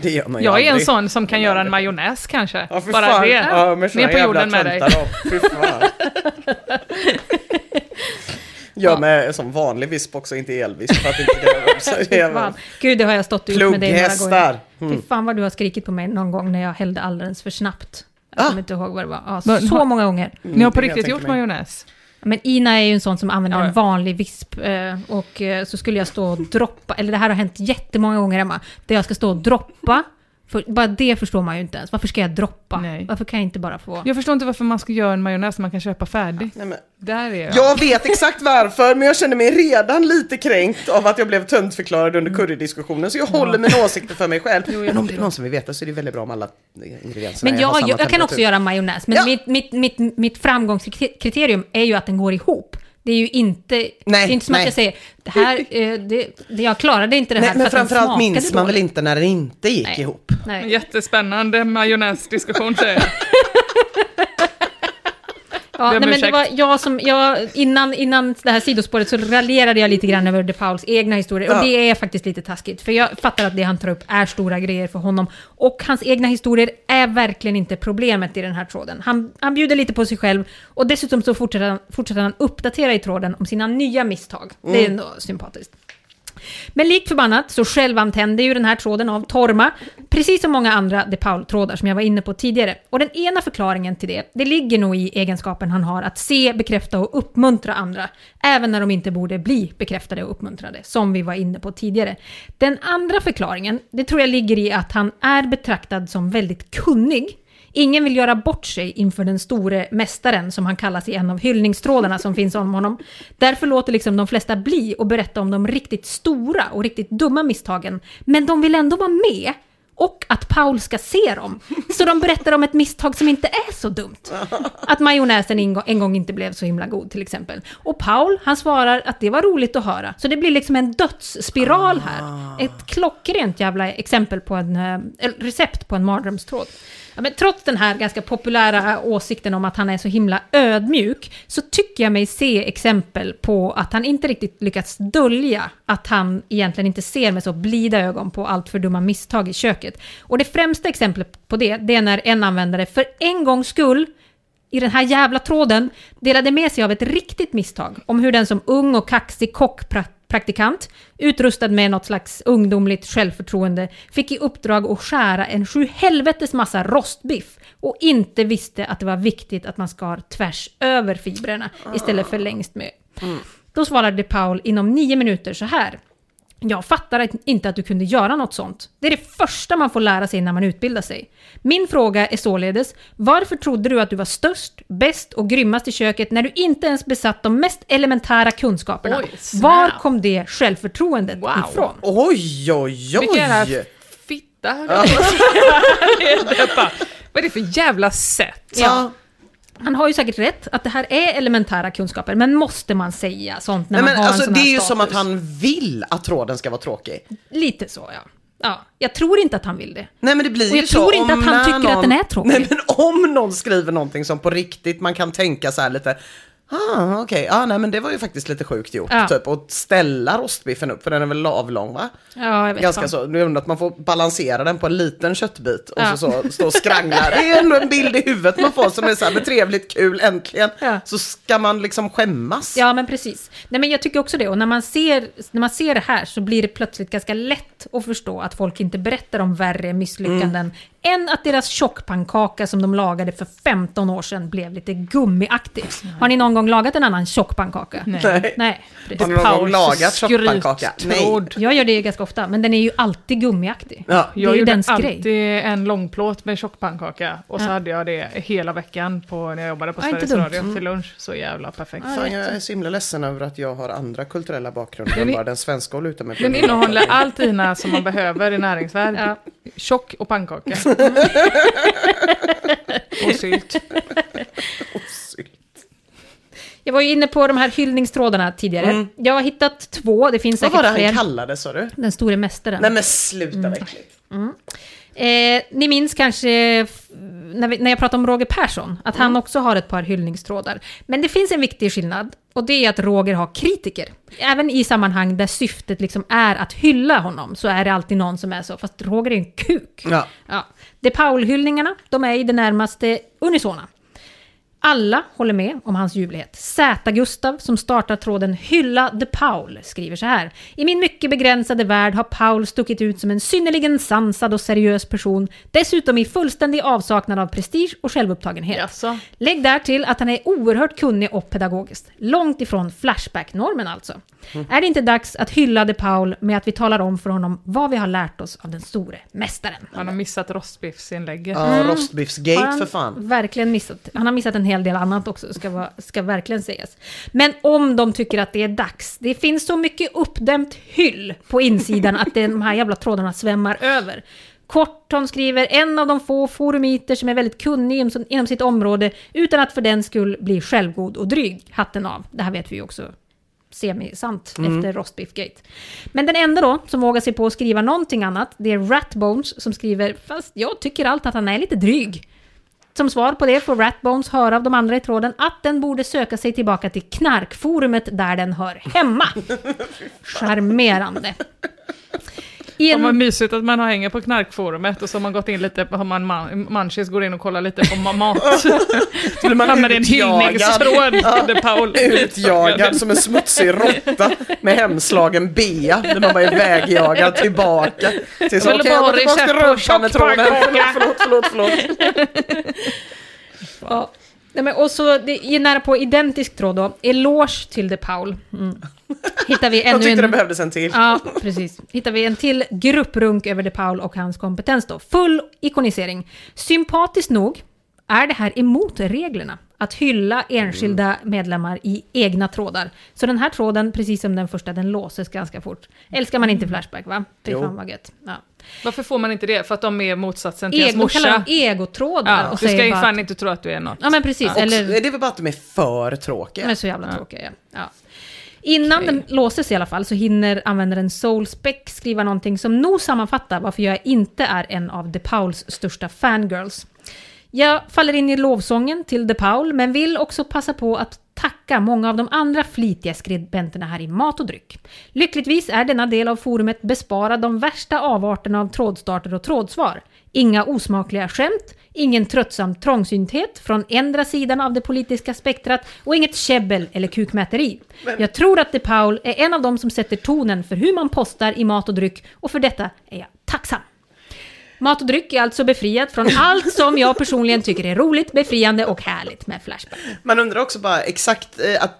Det gör man ju Jag är en sån som kan göra en majonnäs kanske. Ja, för Bara fan. det. Ja, Ner på jorden med dig. Fy fan. (laughs) Gör med som vanlig visp också, inte elvisp för att inte (laughs) fan. Gud, det har jag stått ut med dig några gånger. Mm. Fy fan vad du har skrikit på mig någon gång när jag hällde alldeles för snabbt. Jag Ah. kommer inte ihåg vad det var. Ja, Men så har- många gånger. Ni har på det riktigt gjort mig. majonnäs? Men Ina är ju en sån som använder Ja, ja. en vanlig visp. eh, Och eh, så skulle jag stå och droppa, eller det här har hänt jättemånga gånger hemma, där jag ska stå och droppa För, bara det förstår man ju inte ens. Varför ska jag droppa? Nej. Varför kan jag inte bara få... Jag förstår inte varför man ska göra en majonnäs man kan köpa färdig. Nej, men, Där är jag. jag vet exakt varför, men jag känner mig redan lite kränkt av att jag blev töntförklarad under currydiskussionen, så jag håller mina åsikter för mig själv. men om det är någon som vill veta så är det väldigt bra om alla ingredienserna Men jag, samma jag, jag kan också göra majonnäs, men Ja. mitt, mitt, mitt, mitt framgångskriterium är ju att den går ihop. Det är ju inte, det är inte som nej. att jag säger, det här, eh, det, det, jag klarade inte det här Nej, men för den framförallt minns man väl dåligt. inte när den inte gick Nej. ihop. Nej. Jättespännande majonnäsdiskussion säger jag. (laughs) Ja, nej, men det var jag som, jag, innan, innan det här sidospåret så raljerade jag lite grann över De Pauls egna historier. Ja. Och det är faktiskt lite taskigt. För jag fattar att det han tar upp är stora grejer för honom. Och hans egna historier är verkligen inte problemet i den här tråden. Han, han bjuder lite på sig själv. Och dessutom så fortsätter han, fortsätter han uppdatera i tråden om sina nya misstag. Det är ändå sympatiskt. Men likt förbannat så självantände ju den här tråden av Torma, precis som många andra De Paul-trådar som jag var inne på tidigare. Och den ena förklaringen till det, det ligger nog i egenskapen han har att se, bekräfta och uppmuntra andra, även när de inte borde bli bekräftade och uppmuntrade, som vi var inne på tidigare. Den andra förklaringen, det tror jag ligger i att han är betraktad som väldigt kunnig, Ingen vill göra bort sig inför den store mästaren, som han kallas i en av hyllningstrådarna som finns om honom. Därför låter liksom de flesta bli och berätta om de riktigt stora och riktigt dumma misstagen. Men de vill ändå vara med. Och att Paul ska se dem. Så de berättar om ett misstag som inte är så dumt. Att majonnäsen en gång- inte blev så himla god till exempel. Och Paul, han svarar att det var roligt att höra. Så det blir liksom en dödsspiral här. Ett klockrent jävla exempel på en, eh, recept på en mardrömstråd. Ja, men trots den här ganska populära åsikten om att han är så himla ödmjuk, så tycker jag mig se exempel på att han inte riktigt lyckats dölja att han egentligen inte ser med så blida ögon på allt för dumma misstag i köket. Och det främsta exemplet på det, det är när en användare för en gångs skull i den här jävla tråden delade med sig av ett riktigt misstag om hur den som ung och kaxig kock kockpraktikant, utrustad med något slags ungdomligt självförtroende, fick i uppdrag att skära en sju helvetes massa rostbiff och inte visste att det var viktigt att man skar tvärs över fibrerna istället för längst med. Då svarade Paul inom nio minuter så här. Jag fattar att- inte att du kunde göra något sånt. Det är det första man får lära sig när man utbildar sig. Min fråga är således, varför trodde du att du var störst, bäst och grymmast i köket när du inte ens besatt de mest elementära kunskaperna? Oj. Var kom det självförtroendet Wow. ifrån? Oj, oj, Vilken jävla oj! fitta. höll jag på att säga. Det är bara, Vad är det för jävla sätt? Ja. Han har ju säkert rätt att det här är elementära kunskaper, men måste man säga sånt när Nej, man men har en alltså, sån det här är ju status? som att han vill att tråden ska vara tråkig. Lite så, ja. ja. Jag tror inte att han vill det. Nej men det blir Och ju jag så tror inte om att han när tycker att den är tråkig. Nej men om någon skriver någonting som på riktigt man kan tänka så här lite Ah, okej, ah, nej men det var ju faktiskt lite sjukt gjort. Ja. Typ, och ställa rostbiffen upp, för den är väl avlång va? Ja, jag vet Ganska fan. så, nu undrar att man får balansera den på en liten köttbit och Ja. så, så stå och skrangla. Det är ändå en bild i huvudet man får som är så här, men trevligt, kul, äntligen. Ja. Så ska man liksom skämmas. Ja, men precis. Nej, men jag tycker också det. Och när man, ser, när man ser det här så blir det plötsligt ganska lätt att förstå att folk inte berättar om värre misslyckanden än att deras tjockpannkaka som de lagade för 15 år sedan blev lite gummiaktig. Har ni någon gång lagat en annan tjockpannkaka? Nej. Nej. Nej. Har ni någon gång lagat tjockpannkaka? Nej. Jag gör det ganska ofta, men den är ju alltid gummiaktig. Ja. Det är Jag ju gjorde dens grej. alltid en långplåt med tjockpannkaka och så Ja. hade jag det hela veckan på, när jag jobbade på Ja, Sveriges. Radio till lunch. Så jävla perfekt. Fan, jag är så himla ledsen över att jag har andra kulturella bakgrunder än är- bara den svenska och luta mig på. Den innehåller allt (laughs) Ina som man behöver i näringsvärde. Ja. Tjock och pannkaka. (laughs) (laughs) och sylt. Jag var ju inne på de här hyllningstrådarna tidigare. Jag har hittat två, det finns Mm. Vad var säkert det han fler. kallade sa du? Den store mästaren. Nej men sluta vad äckligt. Eh, ni minns kanske när, vi, när jag pratade om Roger Persson, att han också har ett par hyllningstrådar. Men det finns en viktig skillnad, och det är att Roger har kritiker. Även i sammanhang där syftet liksom är att hylla honom, så är det alltid någon som är så, fast Roger är en kuk. Ja. Ja. De Paul-hyllningarna, de är i det närmaste unisona. Alla håller med om hans ljuvlighet. Z-Gustav, som startar tråden Hylla the Paul, skriver så här. I min mycket begränsade värld har Paul stuckit ut som en synnerligen sansad och seriös person, dessutom i fullständig avsaknad av prestige och självupptagenhet. Jaså? Lägg där till att han är oerhört kunnig och pedagogisk. Långt ifrån Flashback-normen alltså. Är det inte dags att hylla de Paul med att vi talar om för honom vad vi har lärt oss av den store mästaren? Han har missat rostbiffsinlägget. Ja, rostbiffsgate Har han för fan. Verkligen missat. Han har missat en hel del annat också, ska, vara, ska verkligen sägas. Men om de tycker att det är dags, det finns så mycket uppdämt hyll på insidan att de här jävla trådarna svämmar över. Korton skriver en av de få forumiter som är väldigt kunnig inom, sitt område utan att för den skull bli självgod och dryg. Hatten av. Det här vet vi ju också semi-sant efter Rostbiffgate. Men den enda då som vågar sig på att skriva någonting annat, det är Ratbones som skriver “Fast jag tycker allt att han är lite dryg”. Som svar på det får Ratbones höra av de andra i tråden att den borde söka sig tillbaka till knarkforumet där den hör hemma. (laughs) Charmerande. I Vad en, mysigt att man har hänger på knarkforumet och så har man gått in lite, har man man, Munchies går in och kollar lite på ma- mat. (laughs) Skulle man Hamnar i en hyllningstråd, de Paul. utjagad som en smutsig råtta med hemslagen bea när man var ivägjagad tillbaka. Till så, jag går bara till recept på tjockpannkaka. Förlåt, förlåt, förlåt, förlåt. ja. Nej, men, och så det är nära på identisk tråd då. Eloge till de Paul. Mm. Hittar vi (laughs) Jag ännu tyckte en... det behövdes en till. Ja, precis. Hittar vi en till grupprunk över De Paul och hans kompetens då. Full ikonisering. Sympatiskt nog är det här emot reglerna. Att hylla enskilda medlemmar i egna trådar. Så den här tråden, precis som den första, den låses ganska fort. Älskar man inte Flashback va? Fy fan vad gött. Ja. Varför får man inte det? För att de är motsatsen till ens kallar morsa. de egotrådar Ja, och du ska ju fan att, inte tro att du är något. Ja men precis, Och eller... Det är väl bara att de är för De tråkiga. är så jävla tråkiga, ja. ja. Innan den låses i alla fall så hinner användaren Soulspec skriva någonting som nog sammanfattar varför jag inte är en av De Pauls största fangirls. Jag faller in i lovsången till De Paul, men vill också passa på att tacka många av de andra flitiga skribenterna här i Mat och dryck. Lyckligtvis är denna del av forumet besparad de värsta avarterna av trådstarter och trådsvar. Inga osmakliga skämt, ingen tröttsam trångsynthet från ändra sidan av det politiska spektrat och inget käbbel eller kukmäteri. Jag tror att De Paul är en av dem som sätter tonen för hur man postar i Mat och dryck och för detta är jag tacksam. Mat och dryck är alltså befriat från (laughs) allt som jag personligen tycker är roligt, befriande och härligt med Flashback. Man undrar också bara exakt, eh, att,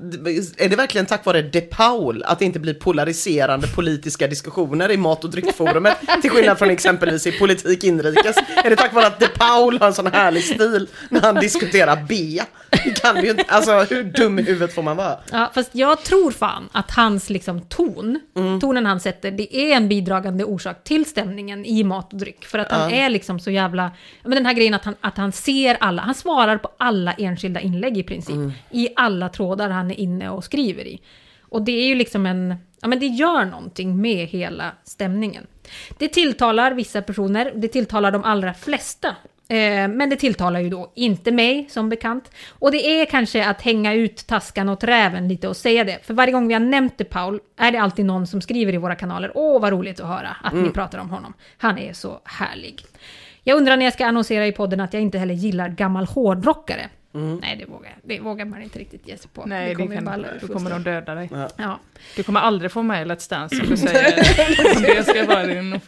är det verkligen tack vare De Paul att det inte blir polariserande politiska diskussioner i mat och dryckforumet? (laughs) till skillnad från exempelvis i politik inrikes. Är det tack vare att De Paul har en sån härlig stil när han diskuterar B? Det kan ju inte, alltså hur dum i huvudet får man vara? Ja, fast jag tror fan att hans liksom ton, tonen han sätter, det är en bidragande orsak till stämningen i mat och dryck. För att han är liksom så jävla... Men den här grejen att han, att han ser alla, han svarar på alla enskilda inlägg i princip. I alla trådar han är inne och skriver i. Och det är ju liksom en... Ja men det gör någonting med hela stämningen. Det tilltalar vissa personer, det tilltalar de allra flesta. Eh, men det tilltalar ju då inte mig, som bekant. Och det är kanske att hänga ut taskan åt räven lite och säga det. För varje gång vi har nämnt det, Paul, är det alltid någon som skriver i våra kanaler. Åh, vad roligt att höra att ni pratar om honom. Han är så härlig. Jag undrar när jag ska annonsera i podden att jag inte heller gillar gammal hårdrockare. Nej, det vågar, det vågar man inte riktigt ge sig på. Nej, det kommer kan, balla ur då kommer de döda dig. Ja. Du kommer aldrig få med Let's Dance som du (laughs) säger. det ska vara din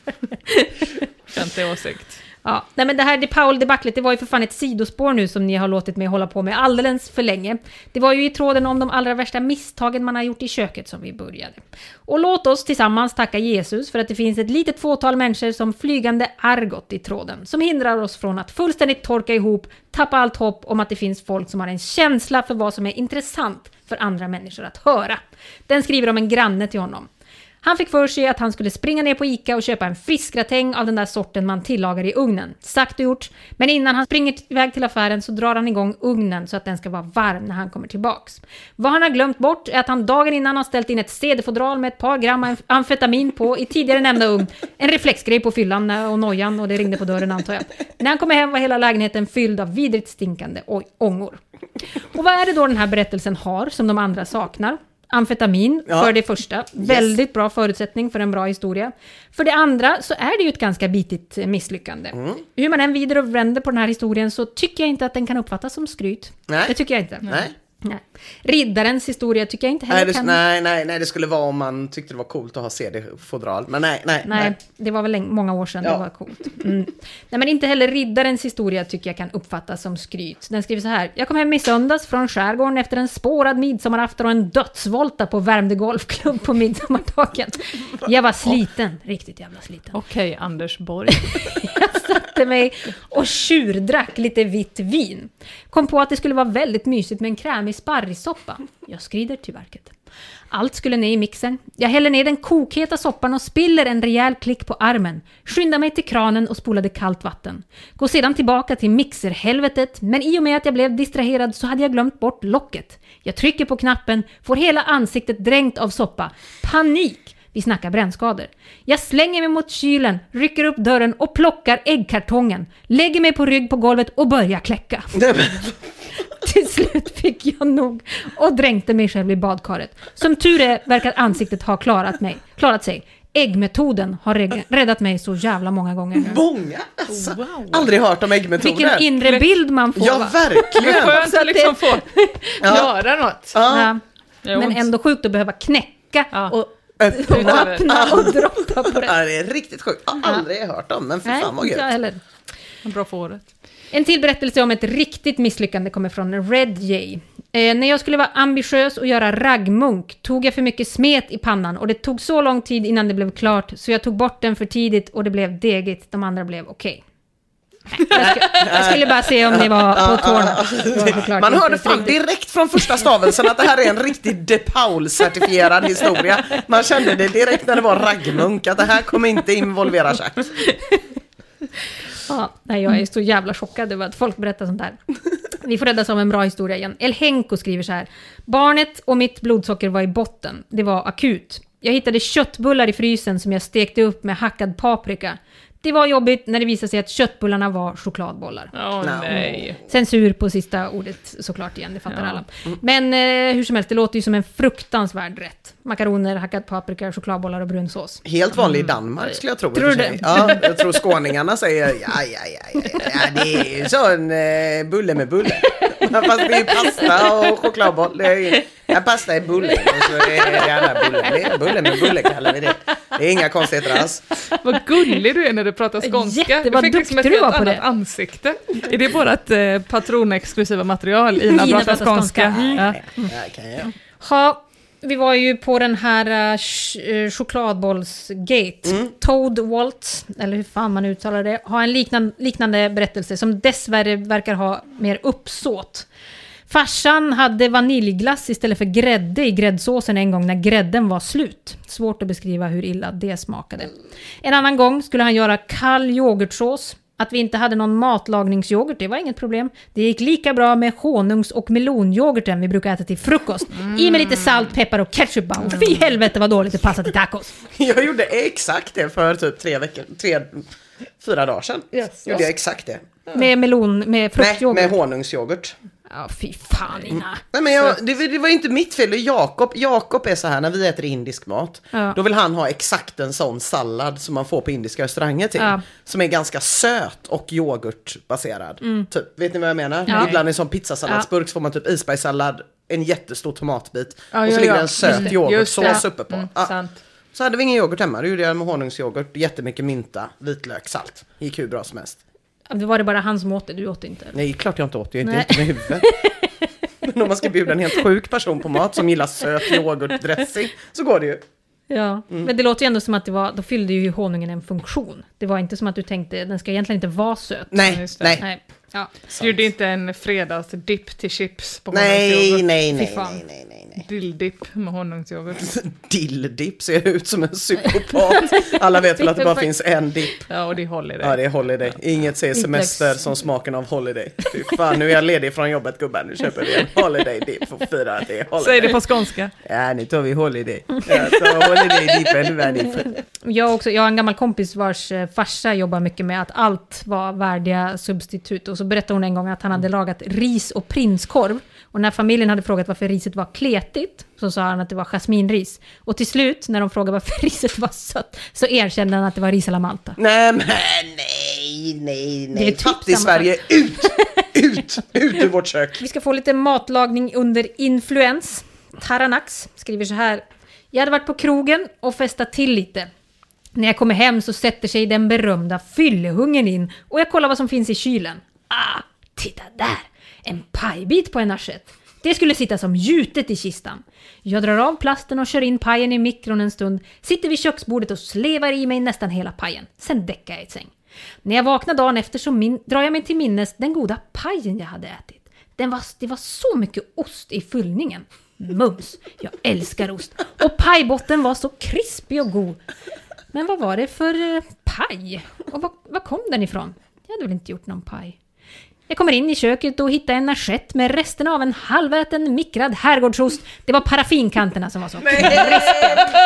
offentliga åsikt. Ja, nej men det här DePaul debaclet det var ju för fan ett sidospår nu som ni har låtit mig hålla på med alldeles för länge. Det var ju i tråden om de allra värsta misstagen man har gjort i köket som vi började. Och låt oss tillsammans tacka Jesus för att det finns ett litet fåtal människor som flygande Argot i tråden, som hindrar oss från att fullständigt torka ihop, tappa allt hopp om att det finns folk som har en känsla för vad som är intressant för andra människor att höra. Den skriver om en granne till honom. Han fick för sig att han skulle springa ner på Ica och köpa en fiskgratäng av den där sorten man tillagar i ugnen. Sagt och gjort. Men innan han springer iväg till affären så drar han igång ugnen så att den ska vara varm när han kommer tillbaks. Vad han har glömt bort är att han dagen innan har ställt in ett CD-fodral med ett par gram amfetamin på i tidigare nämnda ugn. En reflexgrej på fyllan och nojan och det ringde på dörren antar jag. När han kommer hem var hela lägenheten fylld av vidrigt stinkande ångor. Och vad är det då den här berättelsen har som de andra saknar? Amfetamin, Ja. för det första. Väldigt bra förutsättning för en bra historia. För det andra så är det ju ett ganska bitigt misslyckande. Mm. Hur man än vrider och vänder på den här historien så tycker jag inte att den kan uppfattas som skryt. Nej. Det tycker jag inte. Nej. Nej. Riddarens historia tycker jag inte heller Nej, det, kan... nej, nej, nej, det skulle vara om man tyckte det var coolt att ha CD-fodral. Men nej, nej, Nej, det var väl många år sedan Ja. det var coolt. Mm. Nej, men inte heller riddarens historia tycker jag kan uppfattas som skryt. Den skriver så här. Jag kom hem i söndags från skärgården efter en spårad midsommarafton och en dödsvolta på Värmdö Golfklubb på midsommardagen. (laughs) Jag var sliten, riktigt jävla sliten. Okej, Anders Borg. (laughs) Jag satte mig och tjurdrack lite vitt vin. Kom på att det skulle vara väldigt mysigt med en krämig sparrissoppa. Jag skrider till verket. Allt skulle ner i mixern. Jag häller ner den kokheta soppan och spiller en rejäl klick på armen. Skyndar mig till kranen och spolade kallt vatten. Går sedan tillbaka till mixerhelvetet, men i och med att jag blev distraherad så hade jag glömt bort locket. Jag trycker på knappen, får hela ansiktet dränkt av soppa. Panik! Vi snackar brännskador. Jag slänger mig mot kylen, rycker upp dörren och plockar äggkartongen. Lägger mig på rygg på golvet och börjar kläcka. Slut fick jag nog och dränkte mig själv i badkaret. Som tur är verkar ansiktet ha klarat, mig, klarat sig. Äggmetoden har räddat mig så jävla många gånger nu. Många? Alltså, Aldrig hört om äggmetoder. Vilken inre bild man får Ja, va? verkligen. Skönt att liksom få (laughs) göra något. Ja. Det gör Men ändå sjukt att behöva knäcka Ja. och Öppna. öppna och droppa på det. Ja, det är riktigt sjukt. Jag har aldrig hört om, men för Nej, fan vad gött. heller. Bra för året. En till berättelse om ett riktigt misslyckande kommer från Red Jay. Eh, när jag skulle vara ambitiös och göra raggmunk tog jag för mycket smet i pannan och det tog så lång tid innan det blev klart så jag tog bort den för tidigt och det blev degigt. De andra blev okej. Nej, Jag, sku- jag skulle bara se om ni var på tårna. Man hörde fan direkt från första stavelsen att det här är en riktigt De Paul-certifierad historia. Man kände det direkt när det var raggmunk, att det här kommer inte involvera chatt. Ja, nej, jag är så jävla chockad över att folk berättar sånt här. Vi får räddas av en bra historia igen. Elhenko skriver så här. Barnet och mitt blodsocker var i botten. Det var akut. Jag hittade köttbullar i frysen som jag stekte upp med hackad paprika. Det var jobbigt när det visade sig att köttbullarna var chokladbollar. Åh nej. Censur på sista ordet såklart igen, det fattar Ja. alla. Men eh, hur som helst, det låter ju som en fruktansvärd rätt. Makaroner, hackad paprika, chokladbollar och brunsås. Helt vanlig i Danmark skulle jag tro. Tror du det? Ja, jag tror skåningarna säger ja, ja, ja, ja, ja det är ju sån eh, bulle med bulle. (laughs) Fast det är pasta och chokladboll. Det är ja, pasta är bulle och så är det gärna bulle. Det är bulle med bulle kallar vi det. Det är inga konstigheter alls. Vad gullig du är när du pratar skånska. Jätte, du fick liksom ett helt annat det. ansikte. Är det vårt eh, patronexklusiva material? Ina, Ina pratar pratar skånska. skånska. Mm. Ja. Ja, kan jag. Ha, vi var ju på den här uh, ch- eh, chokladbollsgate. Mm. Toad Waltz, eller hur fan man uttalar det, har en liknande, liknande berättelse som dessvärre verkar ha mer uppsåt. Farsan hade vaniljglass istället för grädde i gräddsåsen en gång när grädden var slut. Svårt att beskriva hur illa det smakade. En annan gång skulle han göra kall yoghurtsås. Att vi inte hade någon matlagningsyoghurt, det var inget problem. Det gick lika bra med honungs och melonyoghurten vi brukar äta till frukost. I med lite salt, peppar och ketchup bara. Fy helvete vad dåligt det passar till tacos. (laughs) Jag gjorde exakt det för typ tre veckor, tre, fyra dagar sedan. Yes. Gjorde jag exakt det. Med melon, med Nej, fruktyoghurt. med honungsyoghurt. Ja, fy fan Ina. Nej men jag, det, det var inte mitt fel, det är Jakob. Jakob är så här när vi äter indisk mat. Ja. Då vill han ha exakt en sån sallad som man får på indiska restauranger till. Ja. Som är ganska söt och yoghurtbaserad. Typ, vet ni vad jag menar? Ja. Ibland i en sån pizzasalladsburk så får man typ isbergssallad, en jättestor tomatbit Ja, och så ligger ja. en söt det. yoghurtsås det. uppe på. Mm, Ja. sant. Så hade vi ingen yoghurt hemma, då gjorde jag med honungsyoghurt, jättemycket mynta, vitlök, salt. Gick hur bra som helst. Det var det bara han som åt det, du åt det inte. Nej, klart jag inte åt, jag är inte Nej. med huvudet. (laughs) Men om man ska bjuda en helt sjuk person på mat som gillar söt yoghurtdressing så går det ju. Ja, men det låter ju ändå som att det var, då fyllde ju honungen en funktion. Det var inte som att du tänkte, den ska egentligen inte vara söt. Nej, Just det. nej, Nej. Ja. Så gjorde inte en fredagsdipp till chips på nej, nej, nej, nej, nej, nej, nej. Dilldipp med honungsyoghurt. (laughs) Dilldipp ser ut som en psykopat. Alla vet väl att det bara (laughs) finns en dipp. Ja, och det håller det. Ja, det är Holiday. Inget säger semester som smaken av Holiday. Fy fan, nu är jag ledig från jobbet gubben. Nu köper vi en Holiday dipp och firar att det är Holiday. Säg det på skånska. Ja, nu tar vi Holiday. Ja, ta Holiday-dippen, är. Jag, också, jag har en gammal kompis vars eh, farsa jobbar mycket med att allt var värdiga substitut. Och så berättade hon en gång att han hade lagat ris och prinskorv. Och när familjen hade frågat varför riset var klet, spretigt så sa han att det var jasminris. Och till slut, när de frågade varför (laughs) riset var sött, så erkände han att det var ris alla Malta. Nej men nej, nej, Det är nej. typ Fattig-Sverige, ut, ut, ut ur vårt kök. Vi ska få lite matlagning under influens. Taranax skriver så här. Jag hade varit på krogen och festat till lite. När jag kommer hem så sätter sig den berömda fyllehungern in och jag kollar vad som finns i kylen. Ah, titta där! En pajbit på en assiett. Det skulle sitta som gjutet i kistan. Jag drar av plasten och kör in pajen i mikron en stund, sitter vid köksbordet och slevar i mig nästan hela pajen. Sen däckar jag i säng. När jag vaknar dagen efter så min- drar jag mig till minnes den goda pajen jag hade ätit. Den var, det var så mycket ost i fyllningen. Mums! Jag älskar ost. Och pajbotten var så krispig och god. Men vad var det för eh, paj? Och var, var kom den ifrån? Jag hade väl inte gjort någon paj. Jag kommer in i köket och hittar en assiett med resterna av en halväten mikrad herrgårdsost. Det var paraffinkanterna som var så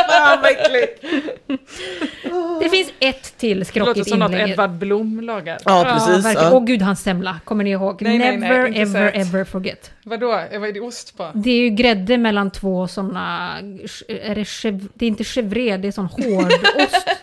Fan vad äckligt. Det finns ett till Det låter skrockigt som något inlägg. Edvard Blom lagar. Ja precis. verkligen. Ja. Åh gud, hans semla. Kommer ni ihåg? Nej, nej, nej, Never, inte ever, sett. ever forget. Vadå, vad är det ost på? Det är ju grädde mellan två sådana... Är det, chev, det är inte chèvre, det är sån hård ost. (laughs)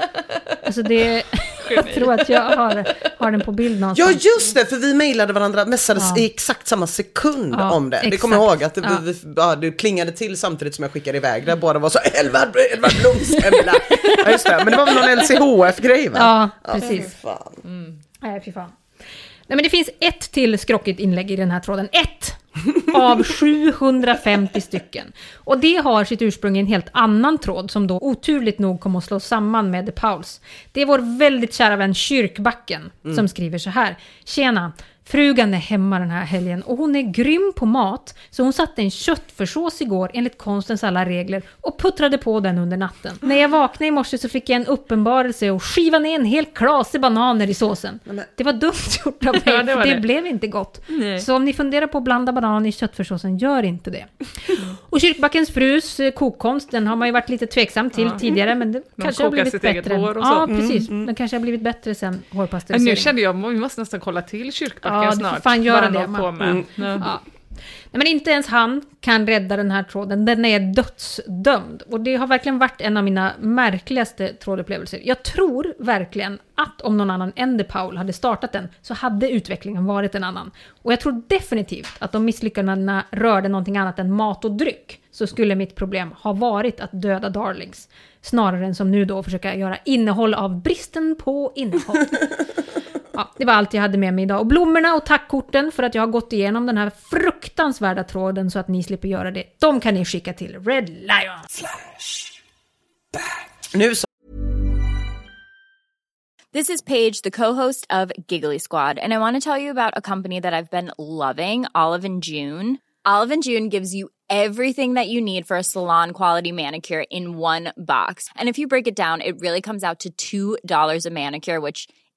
Alltså det... Jag tror att jag har, har den på bild Ja någonstans. just det, för vi mejlade varandra, messades Ja. i exakt samma sekund Ja, om det. Det kommer exakt. jag ihåg att det, Ja. vi, ja, det klingade till samtidigt som jag skickade iväg det. Båda var så Edvard, Edvard Bloms hemla. Ja just det, men det var väl någon LCHF-grej va? Ja, precis. fy fan. Nej, fy fan. Nej, men det finns ett till skrockigt inlägg i den här tråden. Ett! Av 750 stycken. Och det har sitt ursprung i en helt annan tråd som då oturligt nog kom att slås samman med The Pauls. Det är vår väldigt kära vän Kyrkbacken som skriver så här. Tjena! Frugan är hemma den här helgen och hon är grym på mat så hon satte en köttfärssås igår enligt konstens alla regler och puttrade på den under natten. När jag vaknade i morse så fick jag en uppenbarelse och skiva ner en hel klase bananer i såsen. Det var dumt gjort av (laughs) mig, Ja, det för det det. blev inte gott. Nej. Så om ni funderar på att blanda banan i köttfärssåsen, gör inte det. Och Kyrkbackens frus eh, kokkonst, den har man ju varit lite tveksam till tidigare, men det kanske har blivit sitt eget bättre. hår och ja, så. precis. Den kanske har blivit bättre sen Men hårpasteuriseringen. nu kände jag, vi måste nästan kolla till kyrkbacken Ja, du får snart. fan göra det, på med. Mm. Ja. Ja. Nej, men inte ens han kan rädda den här tråden. Den är dödsdömd. Och det har verkligen varit en av mina märkligaste trådupplevelser. Jag tror verkligen att om någon annan än De Paul hade startat den så hade utvecklingen varit en annan. Och jag tror definitivt att om misslyckandena rörde någonting annat än mat och dryck så skulle mitt problem ha varit att döda darlings. Snarare än som nu då försöka göra innehåll av bristen på innehåll. (laughs) Ja, det var allt jag hade med mig idag. Och blommorna och tackkorten för att jag har gått igenom den här fruktansvärda tråden så att ni slipper göra det. De kan ni skicka till Red Lion. Nu så. This is Paige, the co-host of Giggly Squad, and I want to tell you about a company that I've been loving, Olive and June. Olive and June gives you everything that you need for a salon quality manicure in one box. And if you break it down, it really comes out to $2 a manicure, which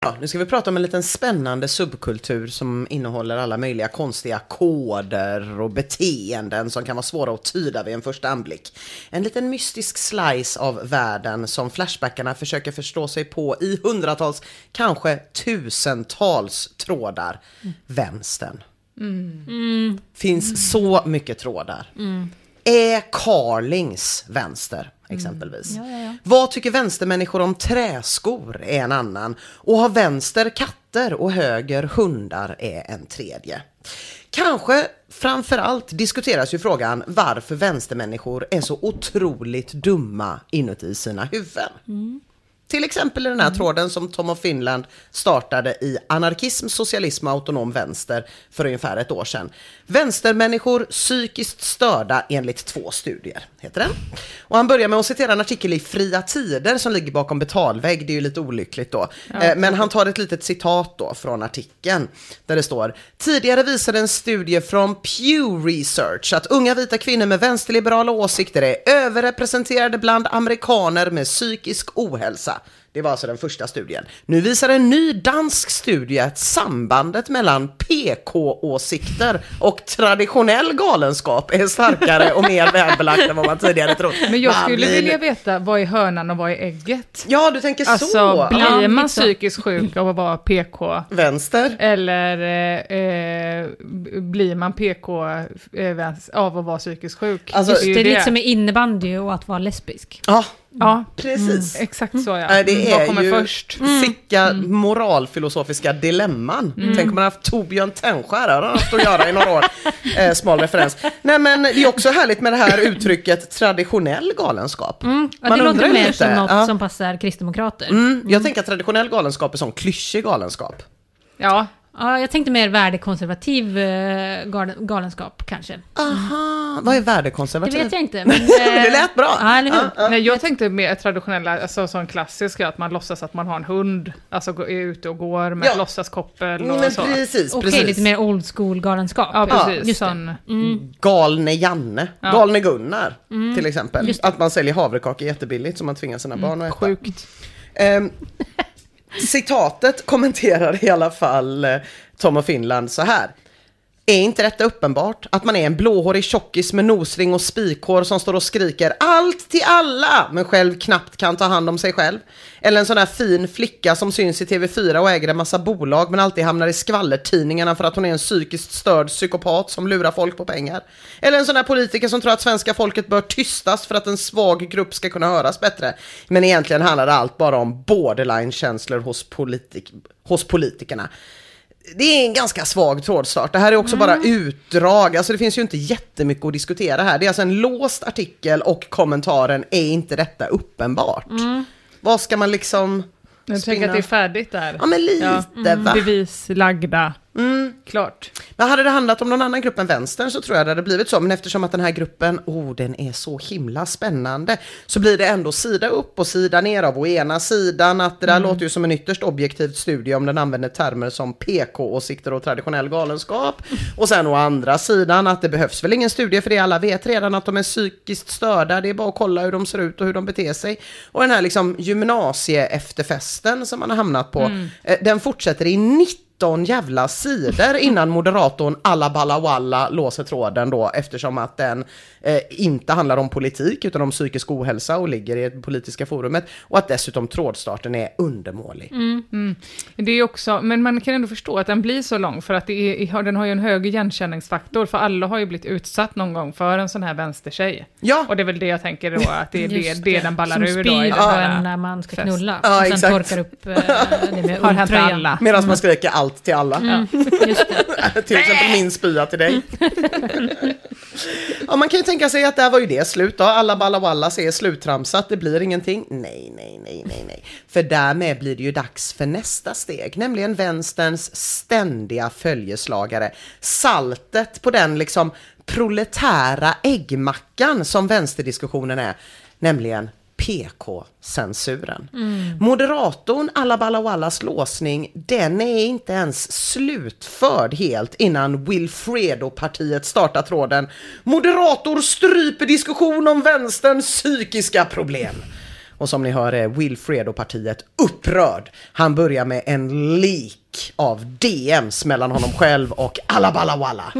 Ja, nu ska vi prata om en liten spännande subkultur som innehåller alla möjliga konstiga koder och beteenden som kan vara svåra att tyda vid en första anblick. En liten mystisk slice av världen som Flashbackarna försöker förstå sig på i hundratals, kanske tusentals trådar. Vänstern. Finns så mycket trådar. Är Carlings vänster exempelvis. Vad tycker vänstermänniskor om träskor är en annan. Och har vänster katter och höger hundar är en tredje. Kanske framförallt diskuteras ju frågan varför vänstermänniskor är så otroligt dumma inuti sina huvuden. Till exempel i den här tråden som Tom of Finland startade i Anarkism, socialism och autonom vänster för ungefär ett år sedan. Vänstermänniskor psykiskt störda enligt två studier, heter den. Och han börjar med att citera en artikel i Fria Tider som ligger bakom betalvägg, det är ju lite olyckligt då. Eh, Men han tar ett litet citat då från artikeln där det står Tidigare visade en studie från Pew Research att unga vita kvinnor med vänsterliberala åsikter är överrepresenterade bland amerikaner med psykisk ohälsa. Det var alltså den första studien. Nu visar en ny dansk studie att sambandet mellan PK-åsikter och traditionell galenskap är starkare och mer välbelagt än vad man tidigare trott. Men jag Man skulle blir- vilja veta, vad är hönan och vad är ägget? Ja, du tänker Alltså, så. blir Ja, man så. psykiskt sjuk av att vara PK? Vänster. Eller eh, eh, blir man PK eh, av att vara psykiskt sjuk? Alltså, är Det är lite som med innebandy och att vara lesbisk. Ja, Ja, precis. exakt så ja. Det är vad kommer ju först? sicka moralfilosofiska dilemman. Tänk om man haft Torbjörn Tännsjö här, har han haft att göra i några år. (laughs) Eh, smal referens. Nej men det är också härligt med det här uttrycket traditionell galenskap. Ja, Man det låter mer lite, som något ja. som passar kristdemokrater. Mm, jag tänker att traditionell galenskap är sån klyschig galenskap. Ja, Ja, jag tänkte mer värdekonservativ eh, galen- galenskap kanske. Aha, vad är Det värdekonservativ? vet jag inte. (laughs) Men, Det lät bra. Ja, eller hur? Nej, jag tänkte mer traditionella, alltså sån klassisk, att man låtsas att man har en hund, alltså är ute och går med Ja. låtsaskoppel Mm, och men så. precis, Okej, precis. lite mer old school galenskap. Ja, precis. just det. sån, Galne Janne, Ja. Galne Gunnar till exempel. Just det. Att man säljer havrekakor jättebilligt som man tvingar sina barn att äta. sjukt. Ehm, citatet kommenterar i alla fall eh, Tom och Finland så här. Är inte detta uppenbart? Att man är en blåhårig tjockis med nosring och spikhår som står och skriker allt till alla, men själv knappt kan ta hand om sig själv. Eller en sån här fin flicka som syns i TV4 och äger en massa bolag men alltid hamnar i skvallertidningarna för att hon är en psykiskt störd psykopat som lurar folk på pengar. Eller en sån här politiker som tror att svenska folket bör tystas för att en svag grupp ska kunna höras bättre. Men egentligen handlar det allt bara om borderline-känslor hos, politik hos politikerna det är en ganska svag trådstart. Det här är också bara utdrag, alltså det finns ju inte jättemycket att diskutera här. Det är alltså en låst artikel och kommentaren är inte detta uppenbart? Vad ska man liksom... Jag tänker att det är färdigt där. Ja men lite va? Bevis lagda. Klart. Men hade det handlat om någon annan grupp än vänstern så tror jag det hade blivit så. Men eftersom att den här gruppen, oh den är så himla spännande, så blir det ändå sida upp och sida ner av å ena sidan att det där låter ju som en ytterst objektivt studie om den använder termer som PK-åsikter och traditionell galenskap. Och sen å andra sidan att det behövs väl ingen studie för det alla vet redan att de är psykiskt störda, det är bara att kolla hur de ser ut och hur de beter sig. Och den här liksom gymnasie-efterfesten som man har hamnat på, eh, den fortsätter i 19 jävla sidor innan moderatorn alla balla walla låser tråden då eftersom att den eh, inte handlar om politik utan om psykisk ohälsa och ligger i det politiska forumet och att dessutom trådstarten är undermålig. Det är också, men man kan ändå förstå att den blir så lång för att det är, den har ju en hög igenkänningsfaktor för alla har ju blivit utsatt någon gång för en sån här vänstertjej. Ja, Och det är väl det jag tänker då, att det är det, Just det den ballar Som ur då. i spyr på en när man ska fest. knulla. Ja, och sen exakt. torkar upp eh, det med Har hänt alla. medan man skriker allt till alla. Mm, det. (laughs) till exempel min spya till dig. (laughs) ja, man kan ju tänka sig att där var ju det slut då. Alla balla wallas är sluttramsat, det blir ingenting. Nej, nej, nej, nej, nej. För därmed blir det ju dags för nästa steg, nämligen vänsterns ständiga följeslagare. Saltet på den liksom proletära äggmackan som vänsterdiskussionen är, nämligen PK-censuren. Moderatorn alla balla wallas låsning, den är inte ens slutförd helt innan Wilfredo-partiet startar tråden. Moderator stryper diskussion om vänsterns psykiska problem. Och som ni hör är Wilfredo-partiet upprörd. Han börjar med en lik av DMs mellan honom själv och alla balla walla.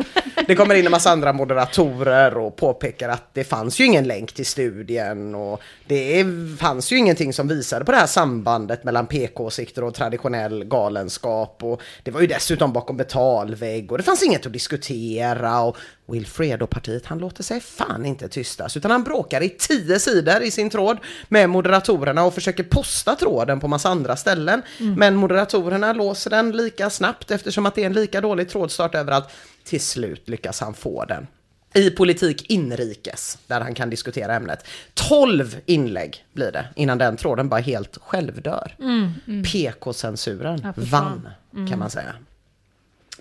Det kommer in en massa andra moderatorer och påpekar att det fanns ju ingen länk till studien och det fanns ju ingenting som visade på det här sambandet mellan PK-åsikter och traditionell galenskap och det var ju dessutom bakom betalvägg och det fanns inget att diskutera och Wilfredo-partiet han låter sig fan inte tystas utan han bråkar i tio sidor i sin tråd med moderatorerna och försöker posta tråden på massa andra ställen. Mm. Men moderatorerna låser den lika snabbt eftersom att det är en lika dålig trådstart överallt. Till slut lyckas han få den. I politik inrikes, där han kan diskutera ämnet. 12 inlägg blir det innan den tråden bara helt självdör. Mm, mm. PK-censuren ja, vann, mm. kan man säga.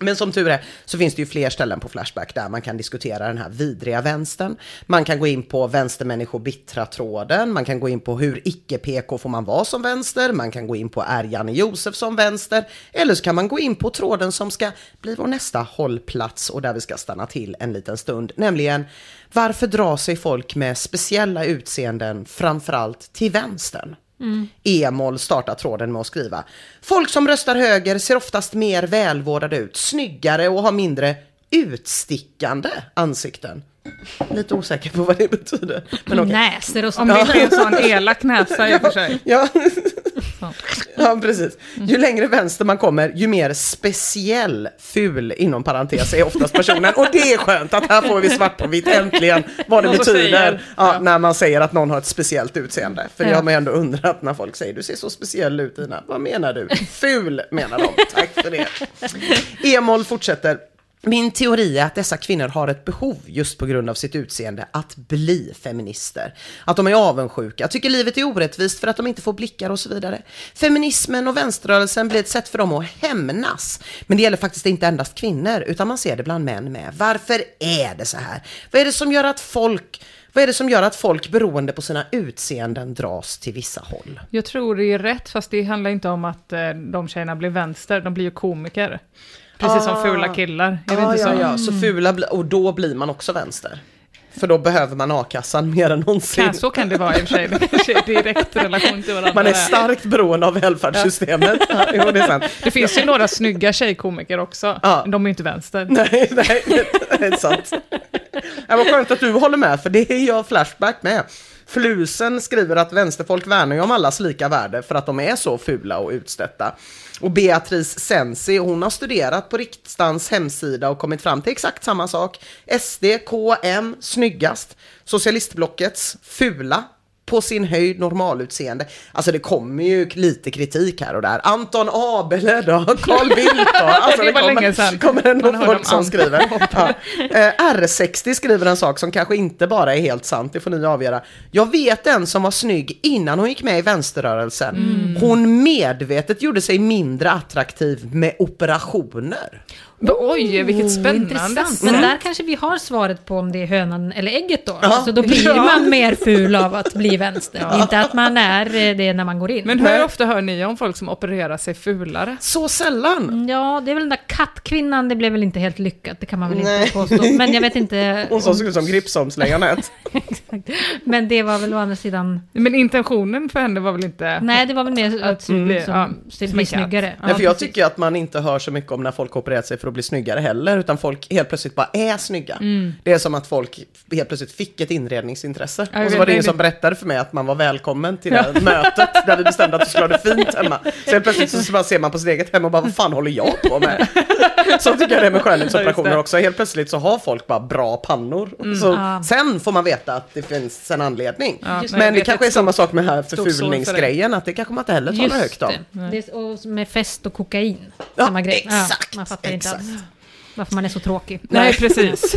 Men som tur är så finns det ju fler ställen på Flashback där man kan diskutera den här vidriga vänstern. Man kan gå in på vänstermänniskor bittra-tråden, man kan gå in på hur icke-PK får man vara som vänster, man kan gå in på är Janne Josef som vänster, eller så kan man gå in på tråden som ska bli vår nästa hållplats och där vi ska stanna till en liten stund, nämligen varför drar sig folk med speciella utseenden framförallt till vänstern? Mm. Emol startar tråden med att skriva. Folk som röstar höger ser oftast mer välvårdade ut, snyggare och har mindre utstickande ansikten. Lite osäker på vad det betyder. Men okay. Näsor och sånt. Om det är en sån elak näsa i och för sig. (laughs) Ja, ja precis. Ju längre vänster man kommer, ju mer speciell ful inom parentes är oftast personen. Och det är skönt att här får vi svart på vitt äntligen vad det betyder ja, när man säger att någon har ett speciellt utseende. För det har man ju ändå undrat när folk säger du ser så speciell ut Ina. Vad menar du? Ful menar de. Tack för det. (laughs) Emol fortsätter. Min teori är att dessa kvinnor har ett behov just på grund av sitt utseende att bli feminister. Att de är avundsjuka, tycker livet är orättvist för att de inte får blickar och så vidare. Feminismen och vänsterrörelsen blir ett sätt för dem att hämnas. Men det gäller faktiskt inte endast kvinnor, utan man ser det bland män med. Varför är det så här? Vad är det som gör att folk vad är det som gör att folk beroende på sina utseenden dras till vissa håll? Jag tror det är rätt, fast det handlar inte om att eh, de tjejerna blir vänster, de blir ju komiker. Precis som fula killar, är det ah, inte så? Ja, ja, så fula, och då blir man också vänster. För då behöver man a-kassan (laughs) mer än någonsin. Ja, så kan det vara i och för sig. Det kanske är direkt relation till varandra. Man är starkt beroende av välfärdssystemet. Ja. (laughs) jo, det, är sant. det finns ju några snygga tjejkomiker också. Ja. De är ju inte vänster. (laughs) Nej, nej, det är sant. Det var skönt att du håller med, för det är jag Flashback med. Flusen skriver att vänsterfolk värnar ju om allas lika värde för att de är så fula och utstötta. Och Beatrice Sensi, hon har studerat på Riksdagens hemsida och kommit fram till exakt samma sak. SD, KM, snyggast. Socialistblockets fula på sin höjd normalutseende. Alltså det kommer ju lite kritik här och där. Anton Abele då, Carl (laughs) Bildt då. Alltså det, det kommer, kommer nog folk som skriver. Ja. Eh, R60 skriver en sak som kanske inte bara är helt sant, det får ni avgöra. Jag vet en som var snygg innan hon gick med i vänsterrörelsen. Mm. Hon medvetet gjorde sig mindre attraktiv med operationer. Oj, vilket spännande. Intressant. Men där kanske vi har svaret på om det är hönan eller ägget då. Ja. Alltså då blir ja. man mer ful av att bli vänster. Ja. Inte att man är eh, det när man går in. Men hur ofta hör ni om folk som opererar sig fulare? Så sällan. Mm, ja, det är väl den där kattkvinnan, det blev väl inte helt lyckat. Det kan man väl Nej. inte påstå. Men jag vet inte. (laughs) Hon som såg ut som Gripsholmslejonet. (laughs) Men det var väl å andra sidan. Men intentionen för henne var väl inte. Nej, det var väl mer att mm, bli, ja, bli snyggare. Ja, för jag tycker att man inte hör så mycket om när folk opererat sig för att bli snyggare heller, utan folk helt plötsligt bara är snygga. Mm. Det är som att folk helt plötsligt fick ett inredningsintresse. Ja, och så var det ingen som berättade för mig att man var välkommen till det här mötet där vi bestämde att du skulle ha det fint hemma. Så helt plötsligt så bara ser man på sitt eget hem och bara, vad fan håller jag på med? (laughs) så tycker jag det är med skönhetsoperationer också. Helt plötsligt så har folk bara bra pannor. Mm. Så ah. Sen får man veta att det finns en anledning. Ja, men det kanske är samma sak med här förfulningsgrejen, att det kanske man inte heller talar högt om. Det. och med fest och kokain, ja, samma grej. Exakt, ja, man fattar exakt. inte alls varför man är så tråkig. Nej, precis.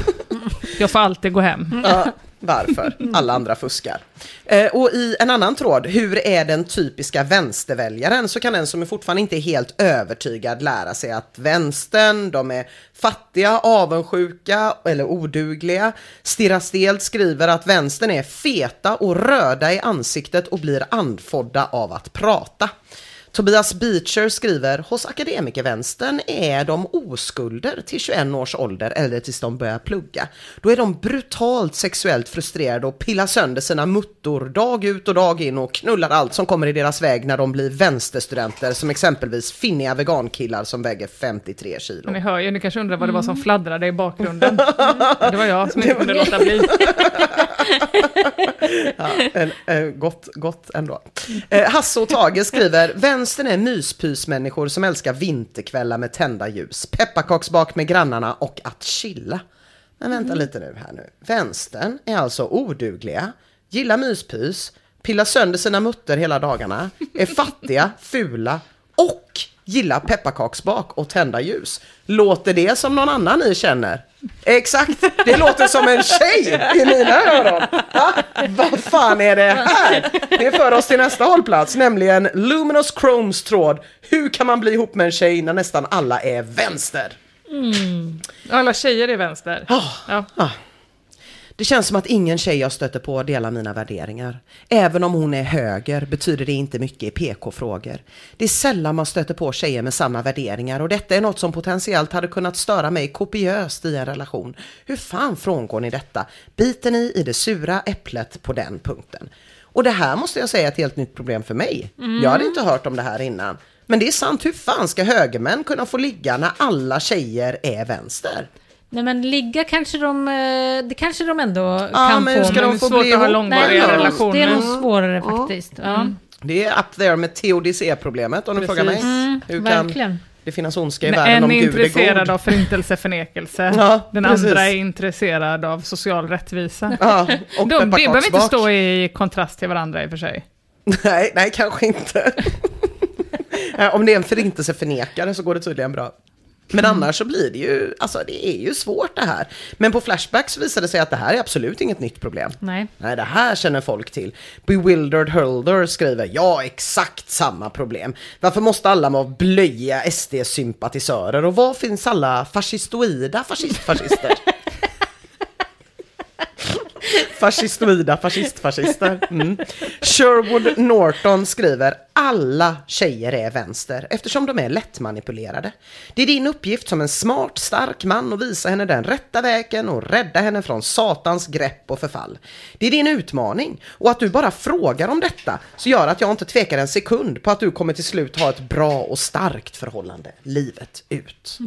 Jag får alltid gå hem. Ja, varför? Alla andra fuskar. Eh, och i en annan tråd, hur är den typiska vänsterväljaren? Så kan den som är fortfarande inte är helt övertygad lära sig att vänstern, de är fattiga, avundsjuka eller odugliga. Stirra Stelt skriver att vänstern är feta och röda i ansiktet och blir andfådda av att prata. Tobias Beecher skriver, hos akademikervänstern är de oskulder till 21 års ålder eller tills de börjar plugga. Då är de brutalt sexuellt frustrerade och pillar sönder sina muttor dag ut och dag in och knullar allt som kommer i deras väg när de blir vänsterstudenter som exempelvis finniga vegankillar som väger 53 kilo. Ni hör ju, ni kanske undrar vad det var som fladdrade i bakgrunden. (laughs) Det var jag som inte kunde låta bli. (laughs) Ja, en, en, gott, gott ändå. Eh, Hasse och Tage skriver, vänstern är myspysmänniskor som älskar vinterkvällar med tända ljus, pepparkaksbak med grannarna och att chilla. Men vänta lite nu här nu. Vänstern är alltså odugliga, gillar myspys, pillar sönder sina mutter hela dagarna, är fattiga, fula och gillar pepparkaksbak och tända ljus. Låter det som någon annan ni känner? Exakt, det låter som en tjej i mina öron. Ja, vad fan är det här? Det för oss till nästa hållplats, nämligen Luminous Chromes tråd. Hur kan man bli ihop med en tjej när nästan alla är vänster? Alla tjejer är vänster. Ah, ah. Det känns som att ingen tjej jag stöter på delar mina värderingar. Även om hon är höger betyder det inte mycket i PK-frågor. Det är sällan man stöter på tjejer med samma värderingar och detta är något som potentiellt hade kunnat störa mig kopiöst i en relation. Hur fan frångår ni detta? Biter ni i det sura äpplet på den punkten? Och det här måste jag säga är ett helt nytt problem för mig. Jag hade inte hört om det här innan. Men det är sant, hur fan ska högermän kunna få ligga när alla tjejer är vänster? Nej men ligga kanske de, eh, det kanske de ändå Ja, kan men hur få. ska men de få svårt bli att ha ihop? långvariga Nej, det är nog- relationer. Det är nog svårare faktiskt. Ja. Det är up there med teodicé-problemet om du frågar mig. Mm, hur kan verkligen. det finnas ondska i Men världen en om är Gud är intresserad god? av förintelseförnekelse. Ja, Den precis. andra är intresserad av social rättvisa. Ja, och De, det behöver inte stå i kontrast till varandra i och för sig. Nej, nej, kanske inte. (laughs) Om det är en förintelseförnekare så går det tydligen bra. Men annars så blir det ju, alltså det är ju svårt det här. Men på Flashback så visade det sig att det här är absolut inget nytt problem. Nej. Nej, det här känner folk till. Bewildered Holder skriver, ja exakt samma problem. Varför måste alla vara blöjiga SD-sympatisörer och var finns alla fascistoida fascistfascister? (laughs) Fascistoida fascistfascister. Mm. Sherwood Norton skriver alla tjejer är vänster eftersom de är lättmanipulerade. Det är din uppgift som en smart, stark man att visa henne den rätta vägen och rädda henne från satans grepp och förfall. Det är din utmaning och att du bara frågar om detta så gör att jag inte tvekar en sekund på att du kommer till slut ha ett bra och starkt förhållande livet ut.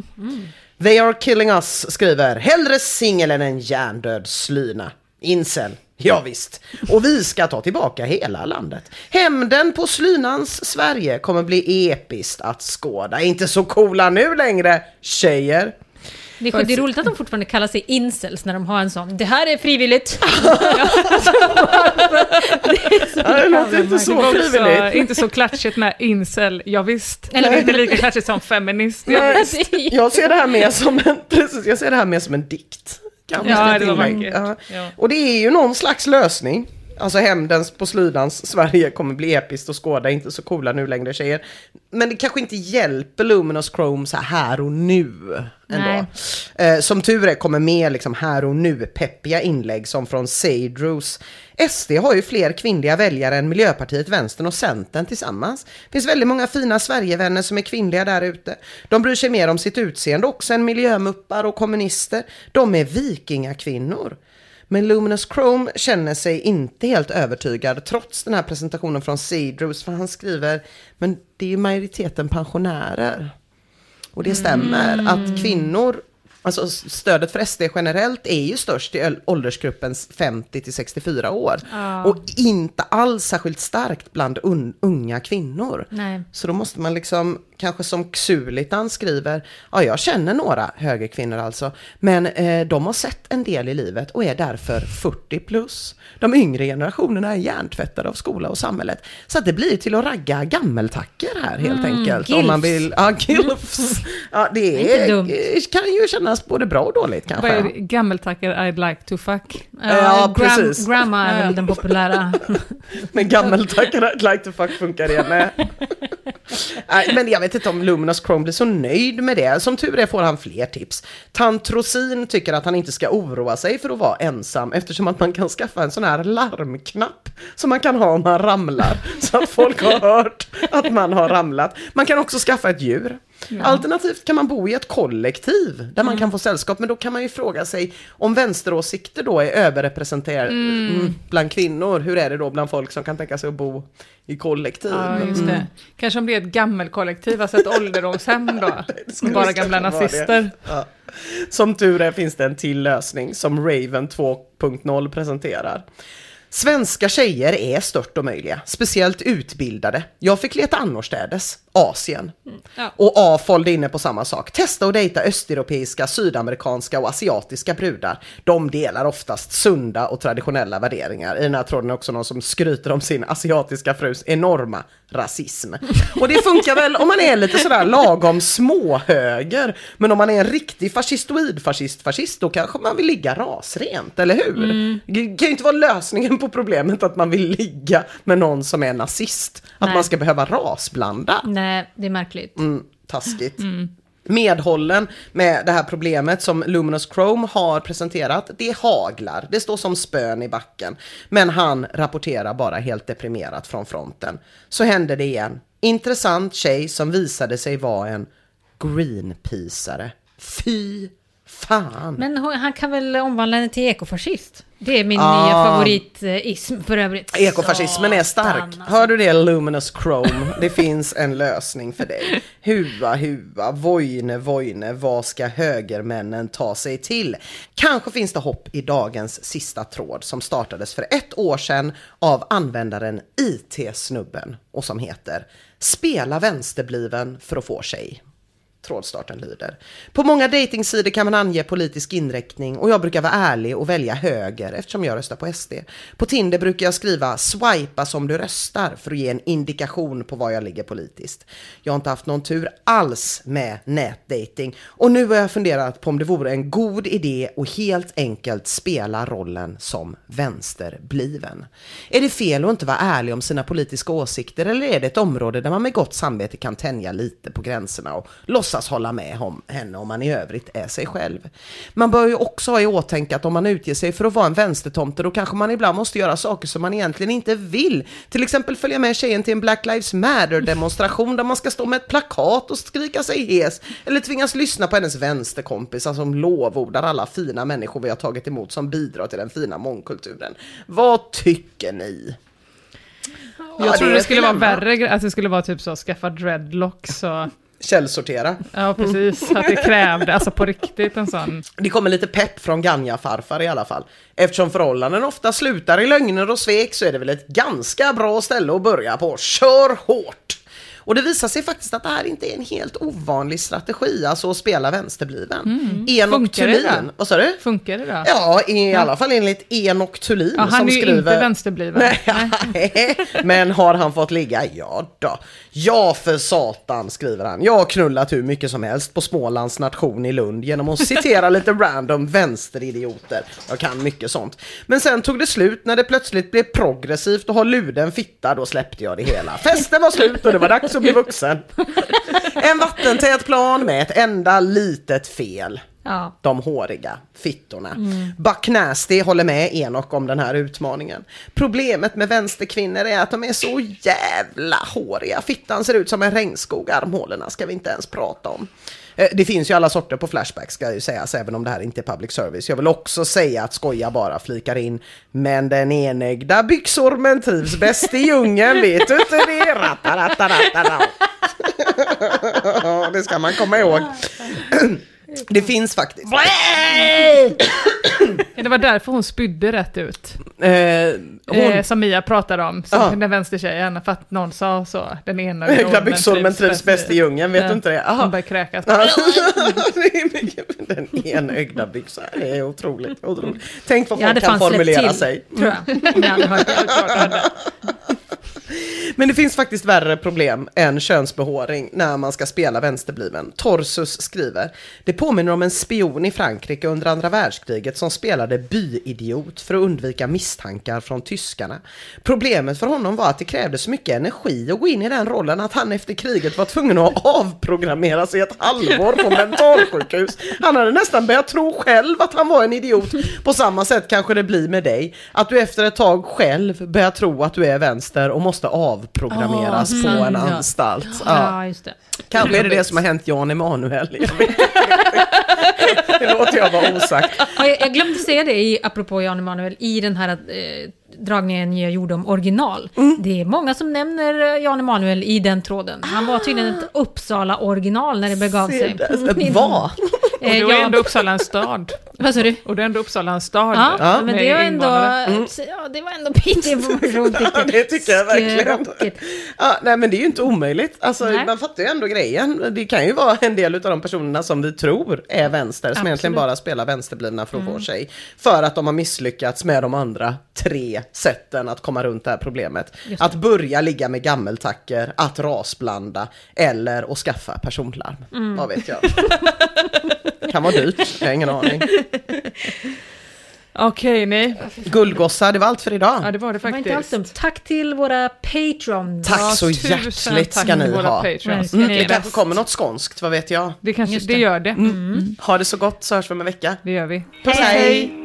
They are killing us skriver hellre singel än en hjärndöd slyna. Incel. Ja, visst. Och vi ska ta tillbaka hela landet. Hämnden på slynans Sverige kommer bli episkt att skåda. Inte så coola nu längre, tjejer. Det är, det är roligt att de fortfarande kallar sig incels när de har en sån. Det här är frivilligt. (laughs) Det låter inte så Också, frivilligt. inte så klatschigt med incel, ja, visst. Eller- inte lika klatschigt som feminist. Ja, visst. jag ser det här mer som en, precis, jag ser det här mer som en dikt. Kan Ja, det var vackert. Ja. Ja. Och det är ju någon slags lösning. Alltså hämndens på slydans Sverige kommer bli episkt och skåda, inte så coola nu längre tjejer. Men det kanske inte hjälper Luminous Chrome så här och nu ändå. Eh, som tur är kommer mer liksom här och nu peppiga inlägg som från Sadros. SD har ju fler kvinnliga väljare än Miljöpartiet, Vänstern och Centern tillsammans. Det finns väldigt många fina Sverigevänner som är kvinnliga där ute. De bryr sig mer om sitt utseende också än miljömuppar och kommunister. De är vikingakvinnor. Men Luminous Chrome känner sig inte helt övertygad trots den här presentationen från Cedros för han skriver men det är ju majoriteten pensionärer. Och det stämmer att kvinnor, alltså stödet för SD generellt är ju störst i åldersgruppen 50 till 64 år. Och inte alls särskilt starkt bland un- unga kvinnor. Nej. Så då måste man liksom, kanske som Xulitan skriver, ja jag känner några högerkvinnor alltså, men eh, de har sett en del i livet och är därför 40 plus. De yngre generationerna är hjärntvättade av skola och samhället. Så att det blir till att ragga gammeltacker här helt enkelt. Om man gilfs. vill, ja gilfs. Ja det är, dumt. eh, kan ju kännas både bra och dåligt Vad kanske. är det? Gammeltacker I'd like to fuck. Ja, gram- precis. Grandma är väl den populära. (laughs) Men gammeltackar I'd like to fuck funkar igen. (laughs) Nej, men jag vet inte om Luminous Chrome blir så nöjd med det. Som tur är får han fler tips. Tantrosin tycker att han inte ska oroa sig för att vara ensam eftersom att man kan skaffa en sån här larmknapp som man kan ha om man ramlar. Så att folk har hört att man har ramlat. Man kan också skaffa ett djur. Alternativt kan man bo i ett kollektiv där man kan få sällskap, men då kan man ju fråga sig om vänsteråsikter då är överrepresenterade mm. bland kvinnor, hur är det då bland folk som kan tänka sig att bo i kollektiv? Ja, det. Kanske om det är ett gammelkollektiv, alltså ett ålderdomshem då, (laughs) med bara gamla nazister. Ja. Som tur är finns det en till lösning som Raven 2.0 presenterar. Svenska tjejer är stört omöjliga, speciellt utbildade. Jag fick leta annorstädes, Asien. ja. Och A följde inne på samma sak. Testa att dejta östeuropeiska, sydamerikanska och asiatiska brudar. De delar oftast sunda och traditionella värderingar. I den här tråden är också någon som skryter om sin asiatiska frus enorma rasism. (laughs) Och det funkar väl om man är lite sådär lagom småhöger. Men om man är en riktig fascistoid fascist fascist då kanske man vill ligga rasrent, eller hur? Det kan ju inte vara lösningen på problemet att man vill ligga med någon som är nazist. Att Nej. man ska behöva rasblanda. Nej, det är märkligt. Mm, taskigt. Medhållen med det här problemet som Luminous Chrome har presenterat, det haglar. Det står som spön i backen. Men han rapporterar bara helt deprimerat från fronten. Så hände det igen. Intressant tjej som visade sig vara en Greenpeaceare. Fy fan! Men han kan väl omvandla henne till ekofascist? Det är min Ah. nya favoritism för övrigt. Ekofascismen är stark. Alltså. Hör du det Luminous Chrome? Det finns en lösning för dig. Hua, hua, vojne, vojne, vad ska högermännen ta sig till? Kanske finns det hopp i dagens sista tråd som startades för ett år sedan av användaren IT-snubben och som heter Spela vänsterbliven för att få tjej. Trådstarten lyder. På många dejtingsidor kan man ange politisk inriktning och jag brukar vara ärlig och välja höger eftersom jag röstar på SD. På Tinder brukar jag skriva swipa som du röstar för att ge en indikation på var jag ligger politiskt. Jag har inte haft någon tur alls med nätdating och nu har jag funderat på om det vore en god idé och helt enkelt spela rollen som vänsterbliven. Är det fel att inte vara ärlig om sina politiska åsikter eller är det ett område där man med gott samvete kan tänja lite på gränserna och låtsas hålla med om henne om man i övrigt är sig själv? Man bör ju också ha i åtanke att om man utger sig för att vara en vänstertomte då kanske man ibland måste göra saker som man egentligen inte vill. Till exempel följa med tjejen till en Black Lives Matter demonstration där man ska stå med ett plakat och skrika sig hes eller tvingas lyssna på hennes vänsterkompisar som lovordar alla fina människor vi har tagit emot som bidrar till den fina mångkulturen. Vad tycker ni? Jag Ja, trodde det ett skulle vara värre, att det skulle vara typ så, skaffa dreadlocks och... Källsortera. Ja, precis. Att det krävde, alltså på riktigt en sån... Det kommer lite pepp från Ganja-farfar i alla fall. Eftersom förhållanden ofta slutar i lögner och svek så är det väl ett ganska bra ställe att börja på. Kör hårt! Och det visar sig faktiskt att det här inte är en helt ovanlig strategi, alltså att spela vänsterbliven. Enok Funkar det Thulin, vad sa du? Funkar det då? Ja, i alla fall enligt Enok Thulin Ja, han som är ju skriver... inte vänsterbliven. (laughs) Nej, men har han fått ligga? Ja då. Ja för satan, skriver han. Jag har knullat hur mycket som helst på Smålands nation i Lund genom att citera lite (laughs) random vänsteridioter. Jag kan mycket sånt. Men sen tog det slut när det plötsligt blev progressivt och ha luden fitta, då släppte jag det hela. Festen var slut och det var dags att bli vuxen. En vattentät plan med ett enda litet fel. Ja. De håriga fittorna. Buck Nasty håller med Enok om den här utmaningen. Problemet med vänsterkvinnor är att de är så jävla håriga. Fittan ser ut som en regnskog, armhålorna ska vi inte ens prata om. Eh, Det finns ju alla sorter på Flashback ska ju sägas, även om det här inte är public service. Jag vill också säga att skoja bara flikar in. Men den enögda byxormen trivs bäst i djungeln, vet du inte det? Rataratarataram. (laughs) Det ska man komma ihåg. (clears throat) Det finns faktiskt. Ja, Det var därför hon spydde rätt ut. Eh, hon, Eh, som Mia pratade om, som Ja. den vänstertjejen, för att någon sa så. Den ena Höga byxor men trivs bäst i djungeln, vet Ja. du inte det? Aha. Hon började kräkas. Det (laughs) Den enögda byxan är otroligt, otroligt. Tänk vad folk kan formulera till, sig. tror jag. (laughs) Om jag hade hört det. Men det finns faktiskt värre problem än könsbehåring när man ska spela vänsterbliven. Torsus skriver, det påminner om en spion i Frankrike under andra världskriget som spelade byidiot för att undvika misstankar från tyskarna. Problemet för honom var att det krävdes så mycket energi att gå in i den rollen att han efter kriget var tvungen att avprogrammera sig ett halvår på mentalsjukhus. Han hade nästan börjat tro själv att han var en idiot. På samma sätt kanske det blir med dig. Att du efter ett tag själv börjar tro att du är vänster och måste av avprogrammeras Åh, på mm, en anstalt. Ja. Ja, just det. Kanske är det det som har hänt Jan Emanuel. (laughs) Det låter jag vara osagt. Ja, jag, jag glömde säga det, i, apropå Jan Emanuel, i den här eh, dragningen jag gjorde om original. Mm. Det är många som nämner eh, Jan Emanuel i den tråden. Han var tydligen ett Uppsala-original när det begav sig. där. (laughs) Vad? Och Eh, då är ja, ändå Uppsala en stad. (laughs) Vad sa du? Och det är ändå Uppsala en stad. Ja, Ja. men det var ändå, invånare. ja, det var ändå pinlig information tycker (laughs) Ja, det tycker jag verkligen. Ja, nej men det är ju inte omöjligt. Alltså, Nej. man fattar ju ändå grejen. Det kan ju vara en del av de personerna som vi tror är vänster, som egentligen bara spelar vänsterblivna från Mm. vår sig. För att de har misslyckats med de andra tre sätten att komma runt det här problemet. Det. Att börja ligga med gammeltacker, att rasblanda eller att skaffa personlarm. Mm. Vad vet jag. (laughs) kan vara dyrt, jag har ingen aning. Okej, nej. Guldgossar, det var allt för idag. Ja, det var det Det var inte faktiskt. dumt. Tack till våra patrons. Tack Ja, så tusen hjärtligt tack ska ni våra ha. patrons. Mm, Ni Det är kanske bäst. kommer något skånskt, vad vet jag. Det, kanske, det det. gör det. Ha det så gott så hörs vi om en vecka. Det gör vi. Puss hej!